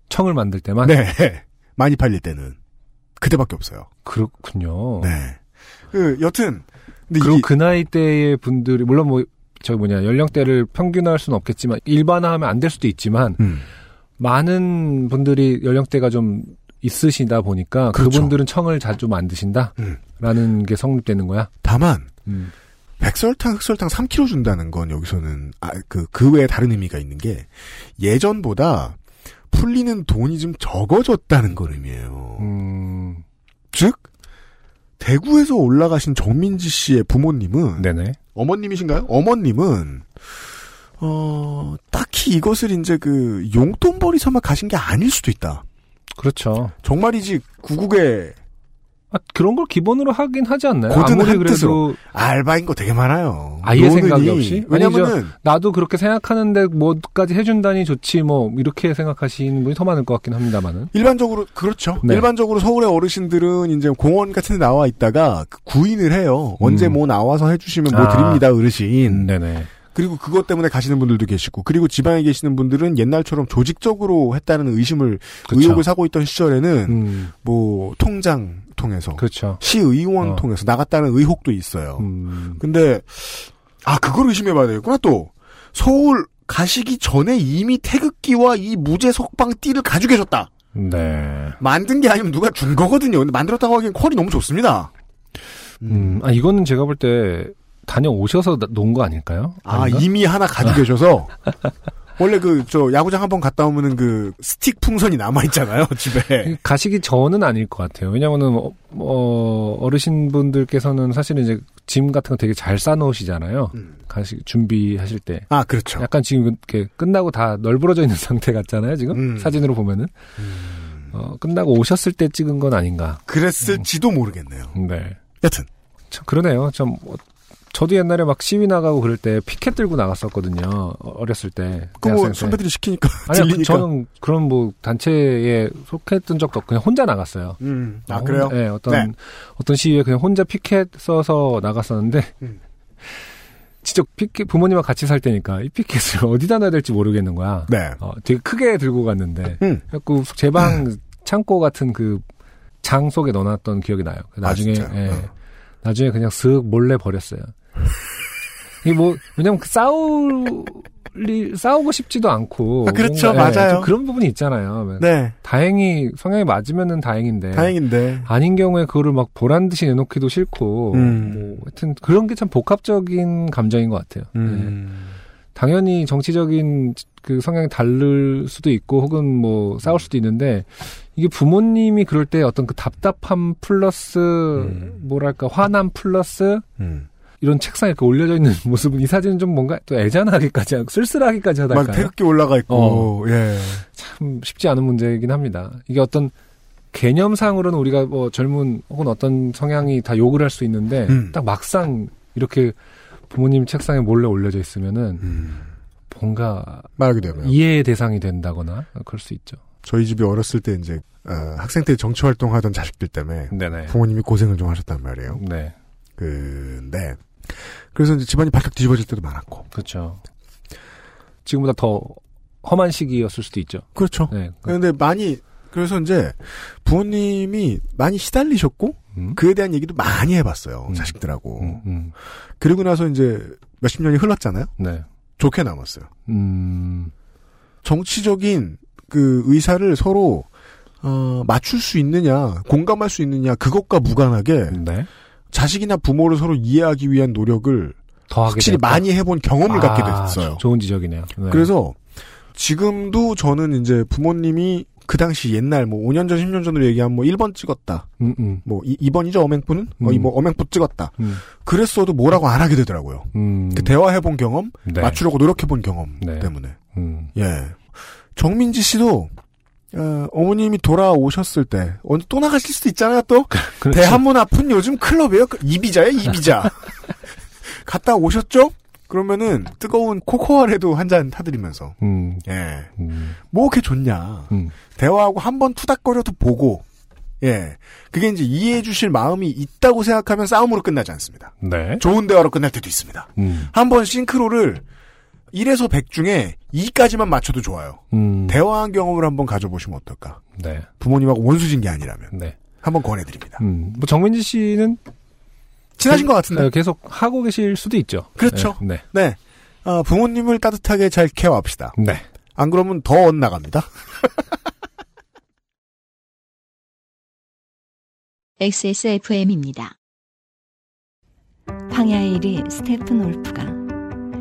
청을 만들 때만. 네. <laughs> 많이 팔릴 때는 그때밖에 없어요. 그렇군요. 네. 그 여튼 그리고 이 그 나이 대의 분들이 물론 뭐 저 뭐냐 연령대를 평균화할 수는 없겠지만 일반화하면 안 될 수도 있지만 음. 많은 분들이 연령대가 좀 있으시다 보니까 그 그렇죠. 분들은 청을 자주 만드신다라는 음. 게 성립되는 거야. 다만 음. 백설탕, 흑설탕 3kg 준다는 건 여기서는 아, 그, 그 외에 다른 의미가 있는 게 예전보다 풀리는 돈이 좀 적어졌다는 걸 의미해요. 음, 즉 대구에서 올라가신 정민지 씨의 부모님은 네네. 어머님이신가요? 어머님은 어 딱히 이것을 이제 그 용돈벌이 삼아 가신 게 아닐 수도 있다. 그렇죠. 정말이지 구국에 아, 그런 걸 기본으로 하긴 하지 않나요? 고든 아무리 한 그래도. 알바인 거 되게 많아요. 아예. 생각이 없이? 왜냐면은 나도 그렇게 생각하는데 뭐까지 해준다니 좋지 뭐 이렇게 생각하시는 분이 더 많을 것 같긴 합니다만은. 일반적으로 그렇죠. 네. 일반적으로 서울의 어르신들은 이제 공원 같은 데 나와 있다가 그 구인을 해요. 언제 음. 뭐 나와서 해주시면 뭐 아. 드립니다 어르신. 네네. 그리고 그것 때문에 가시는 분들도 계시고 그리고 지방에 계시는 분들은 옛날처럼 조직적으로 했다는 의심을 그쵸. 의혹을 사고 있던 시절에는 음, 뭐 통장 통해서 그렇죠. 시의원 어. 통해서 나갔다는 의혹도 있어요. 음, 근데 아 그걸 의심해봐야 되겠구나 또 서울 가시기 전에 이미 태극기와 이 무죄 석방 띠를 가지고 계셨다. 네. 만든 게 아니면 누가 준 거거든요. 근데 만들었다고 하기엔 퀄이 너무 좋습니다. 음, 아 이거는 제가 볼 때 다녀오셔서 나- 놓은 거 아닐까요? 아 아닌가? 이미 하나 가지고 계셔서 <laughs> 원래 그 저 야구장 한 번 갔다 오면은 그 스틱 풍선이 남아 있잖아요 <laughs> 집에. 가시기 전은 아닐 것 같아요. 왜냐면은 어, 어, 어르신 분들께서는 사실은 이제 짐 같은 거 되게 잘 싸놓으시잖아요. 음. 가시 준비하실 때. 아 그렇죠. 약간 지금 이렇게 끝나고 다 널브러져 있는 <laughs> 상태 같잖아요. 지금 음. 사진으로 보면은 어, 끝나고 오셨을 때 찍은 건 아닌가. 그랬을지도 모르겠네요. 네. 여튼 참 그러네요. 좀 어, 저도 옛날에 막 시위 나가고 그럴 때 피켓 들고 나갔었거든요. 어, 어렸을 때. 그뭐. 선배들이 시키니까 <laughs> 아니요, 그. 저는 그런 뭐 단체에 속했던 적도 그냥 혼자 나갔어요. 음, 아 어, 그래요? 네, 어떤 네. 어떤 시위에 그냥 혼자 피켓 써서 나갔었는데 음. <laughs> 진짜 피켓 부모님과 같이 살 때니까 이 피켓을 <laughs> 어디다 놔야 될지 모르겠는 거야. 네. 어, 되게 크게 들고 갔는데 음. 자꾸 제방 창고 같은 그 장 속에 넣어놨던 기억이 나요. 나중에 아? 예, 어. 나중에 그냥 슥 몰래 버렸어요. 이게 뭐 왜냐면 그 싸울리 싸우고 싶지도 않고 아, 그렇죠. 뭔가, 예, 맞아요. 좀 그런 부분이 있잖아요. 네. 다행히 성향이 맞으면은 다행인데 다행인데. 아닌 경우에 그거를 막 보란 듯이 내놓기도 싫고 음. 뭐 하여튼 그런 게 참 복합적인 감정인 것 같아요. 네. 음. 당연히 정치적인 그 성향이 다를 수도 있고 혹은 뭐 싸울 수도 있는데 이게 부모님이 그럴 때 어떤 그 답답함 플러스 음. 뭐랄까 화남 플러스 음. 이런 책상에 이렇게 올려져 있는 <laughs> 모습은 이 사진은 좀 뭔가 또 애잔하기까지 하고 쓸쓸하기까지 막 하달까요? 태극기 올라가 있고 어. 예. 참 쉽지 않은 문제이긴 합니다. 이게 어떤 개념상으로는 우리가 뭐 젊은 혹은 어떤 성향이 다 욕을 할 수 있는데 음. 딱 막상 이렇게 부모님 책상에 몰래 올려져 있으면은 뭔가 말하게 되면 이해의 대상이 된다거나 그럴 수 있죠. 저희 집이 어렸을 때 이제 어, 학생 때 정치 활동하던 자식들 때문에 네네. 부모님이 고생을 좀 하셨단 말이에요. 네. 그, 네. 그래서 이제 집안이 발칵 뒤집어질 때도 많았고. 그렇죠. 지금보다 더 험한 시기였을 수도 있죠. 그렇죠. 네. 그런데 많이 그래서 이제 부모님이 많이 시달리셨고 그에 대한 얘기도 많이 해봤어요 자식들하고. 음. 그리고 나서 이제 몇십 년이 흘렀잖아요. 네. 좋게 남았어요. 음. 정치적인 그 의사를 서로 어, 맞출 수 있느냐, 공감할 수 있느냐, 그것과 무관하게 네. 자식이나 부모를 서로 이해하기 위한 노력을 더하게 확실히 됐다. 많이 해본 경험을 아, 갖게 됐어요. 좋은 지적이네요. 네. 그래서 지금도 저는 이제 부모님이 그 당시 옛날 뭐 5년 전, 10년 전으로 얘기하면 뭐 1번 찍었다. 음, 음. 뭐 2, 번이죠 어맹부는? 어, 이 음. 뭐 어맹부 찍었다. 음. 그랬어도 뭐라고 안 하게 되더라고요. 음. 그 대화해 본 경험, 네. 맞추려고 노력해 본 경험 네. 때문에. 음. 예. 정민지 씨도 어, 어머님이 돌아오셨을 때 언제 또 나가실 수도 있잖아요. 또 그렇죠. 대한문 앞은 요즘 클럽이에요. 이비자예요, 이비자. <laughs> 갔다 오셨죠? 그러면은 뜨거운 코코아라도 한 잔 타드리면서 음. 예. 음. 뭐 그렇게 좋냐. 음. 대화하고 한 번 투닥거려도 보고 예. 그게 이제 이해해 주실 마음이 있다고 생각하면 싸움으로 끝나지 않습니다. 네. 좋은 대화로 끝날 때도 있습니다. 음. 한번 싱크로를 1에서 100 중에 2까지만 맞춰도 좋아요. 음. 대화한 경험을 한번 가져보시면 어떨까? 네. 부모님하고 원수진 게 아니라면. 네. 한번 권해드립니다. 음. 뭐 정민지 씨는 친하신 것 같은데. 네, 계속 하고 계실 수도 있죠. 그렇죠. 네. 네. 어, 부모님을 따뜻하게 잘 케어합시다. 네. 안 그러면 더 엇나갑니다. XSFM입니다. 황야의 이리 스테픈 울프가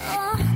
oh.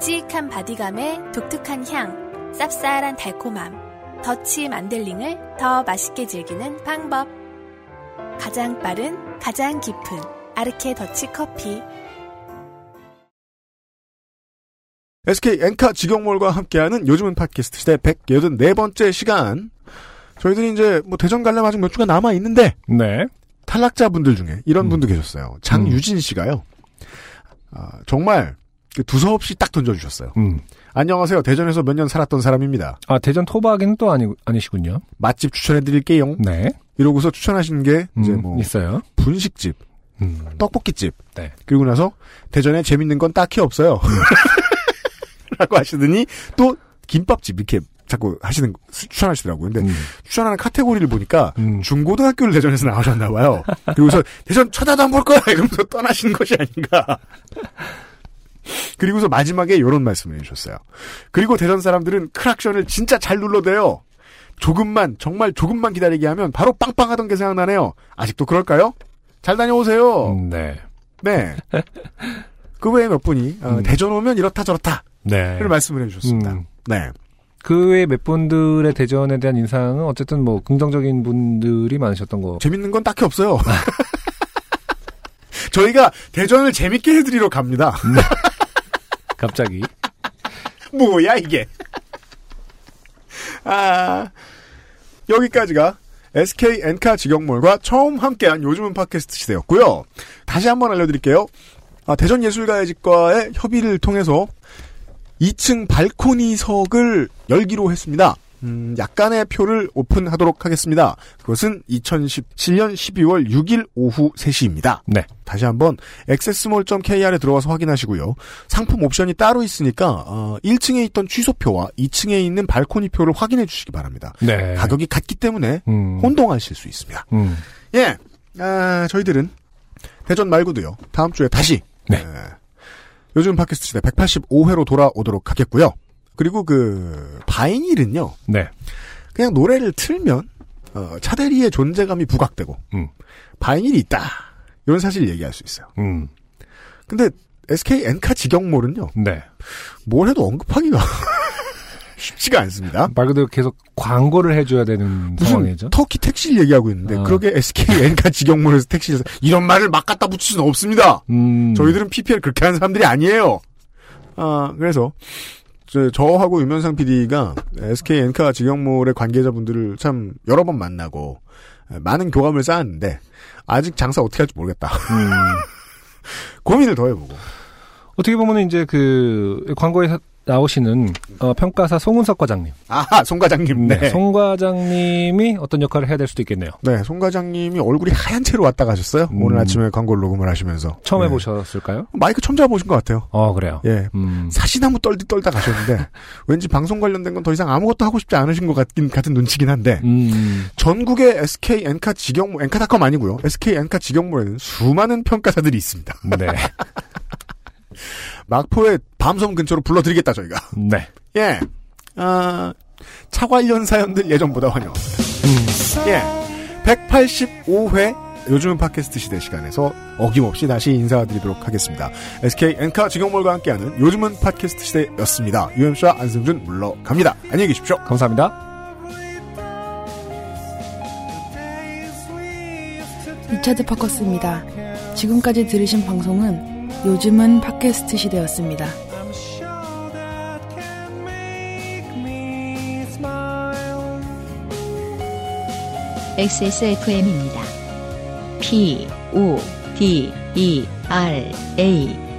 묵직한 바디감에 독특한 향, 쌉쌀한 달콤함, 더치 만델링을 더 맛있게 즐기는 방법. 가장 빠른, 가장 깊은 아르케 더치 커피. SK 엔카 직영몰과 함께하는 요즘은 팟캐스트 시대 184번째 시간. 저희들이 이제 뭐 대전 갈래 아직 몇 주가 남아 있는데 네. 탈락자분들 중에 이런 분도 계셨어요. 장유진 씨가요. 아, 정말 그 두서없이 딱 던져주셨어요. 음. 안녕하세요. 대전에서 몇 년 살았던 사람입니다. 아, 대전 토박이는 또 아니, 아니시군요. 맛집 추천해드릴게요. 네. 이러고서 추천하시는 게 이제 음, 뭐 있어요. 분식집, 음. 떡볶이집. 네. 그리고 나서 대전에 재밌는 건 딱히 없어요. <laughs> 라고 하시더니 또 김밥집 이렇게 자꾸 하시는 추천하시더라고요. 근데 추천하는 카테고리를 보니까 중고등학교를 대전에서 나오셨나 봐요. 그리고서 대전 쳐다도 안 볼 거야 이러면서 떠나시는 것이 아닌가. 그리고서 마지막에 이런 말씀을 해주셨어요. 그리고 대전 사람들은 크락션을 진짜 잘 눌러대요. 조금만 정말 조금만 기다리게 하면 바로 빵빵하던 게 생각나네요. 아직도 그럴까요? 잘 다녀오세요. 네. 네. 그 외에 몇 분이 어, 대전 오면 이렇다 저렇다. 네. 를 말씀을 해주셨습니다. 네. 그 외에 몇 분들의 대전에 대한 인상은 어쨌든 뭐 긍정적인 분들이 많으셨던 거. 재밌는 건 딱히 없어요. <laughs> 저희가 대전을 재밌게 해드리러 갑니다. 갑자기. <laughs> 뭐야 이게? 아 여기까지가 SK 엔카 직영몰과 처음 함께한 요즘은 팟캐스트 시대였고요. 다시 한번 알려드릴게요. 아, 대전 예술가의 집과의 협의를 통해서 2층 발코니석을 열기로 했습니다. 음, 약간의 표를 오픈하도록 하겠습니다. 그것은 2017년 12월 6일 오후 3시입니다. 네. 다시 한번 accessmall.kr에 들어가서 확인하시고요. 상품 옵션이 따로 있으니까 어, 1층에 있던 취소표와 2층에 있는 발코니 표를 확인해 주시기 바랍니다. 네. 가격이 같기 때문에 음. 혼동하실 수 있습니다. 음. 예, 아, 저희들은 대전 말고도요. 다음 주에 다시 네. 에, 요즘 팟캐스트 시대 185회로 돌아오도록 하겠고요. 그리고 그 바이닐은요. 네. 그냥 노래를 틀면 어, 차대리의 존재감이 부각되고 음. 바이닐이 있다. 이런 사실을 얘기할 수 있어요. 음. 근데 SK 엔카 직영몰은요. 네. 뭘 해도 언급하기가 <laughs> 쉽지가 않습니다. 말 그대로 계속 광고를 해줘야 되는 무슨 상황이죠. 터키 택시를 얘기하고 있는데 어. 그러게 SK 엔카 직영몰에서 택시에서 이런 말을 막 갖다 붙일 수는 없습니다. 음. 저희들은 PPL 그렇게 하는 사람들이 아니에요. 아 그래서 저, 저하고 유면상 PD가 SK 엔카 직영몰의 관계자분들을 참 여러 번 만나고 많은 교감을 쌓았는데 아직 장사 어떻게 할지 모르겠다. 음. <laughs> 고민을 더 해보고. 어떻게 보면 이제 그 광고에 사- 나오시는 어, 평가사 송은석 과장님. 아하, 송 과장님. 네. 네. 송 과장님이 어떤 역할을 해야 될 수도 있겠네요. 네, 송 과장님이 얼굴이 하얀 채로 왔다 가셨어요. 음. 오늘 아침에 광고를 녹음을 하시면서. 처음 네. 해보셨을까요? 마이크 처음 잡아보신 것 같아요. 어, 그래요. 예. 음. 사시나무 떨듯 떨다 가셨는데 <laughs> 왠지 방송 관련된 건 더 이상 아무것도 하고 싶지 않으신 것 같긴 같은 눈치긴 한데 음. 전국의 SK 엔카 직영몰 엔카닷컴 아니고요. SK 엔카 직영몰에는 수많은 평가사들이 있습니다. 네. <laughs> 막포의 밤섬 근처로 불러드리겠다 저희가. 네. 예. 아, 차 관련 사연들 예전보다 환영합니다. 예. 185회 요즘은 팟캐스트 시대 시간에서 어김없이 다시 인사드리도록 하겠습니다. SK 엔카 직영몰과 함께하는 요즘은 팟캐스트 시대였습니다. UMC와 안승준 물러갑니다. 안녕히 계십시오. 감사합니다. 리차드 파커스입니다. 지금까지 들으신 방송은 요즘은 팟캐스트 시대였습니다. XSFM입니다. P, O, D, E, R, A.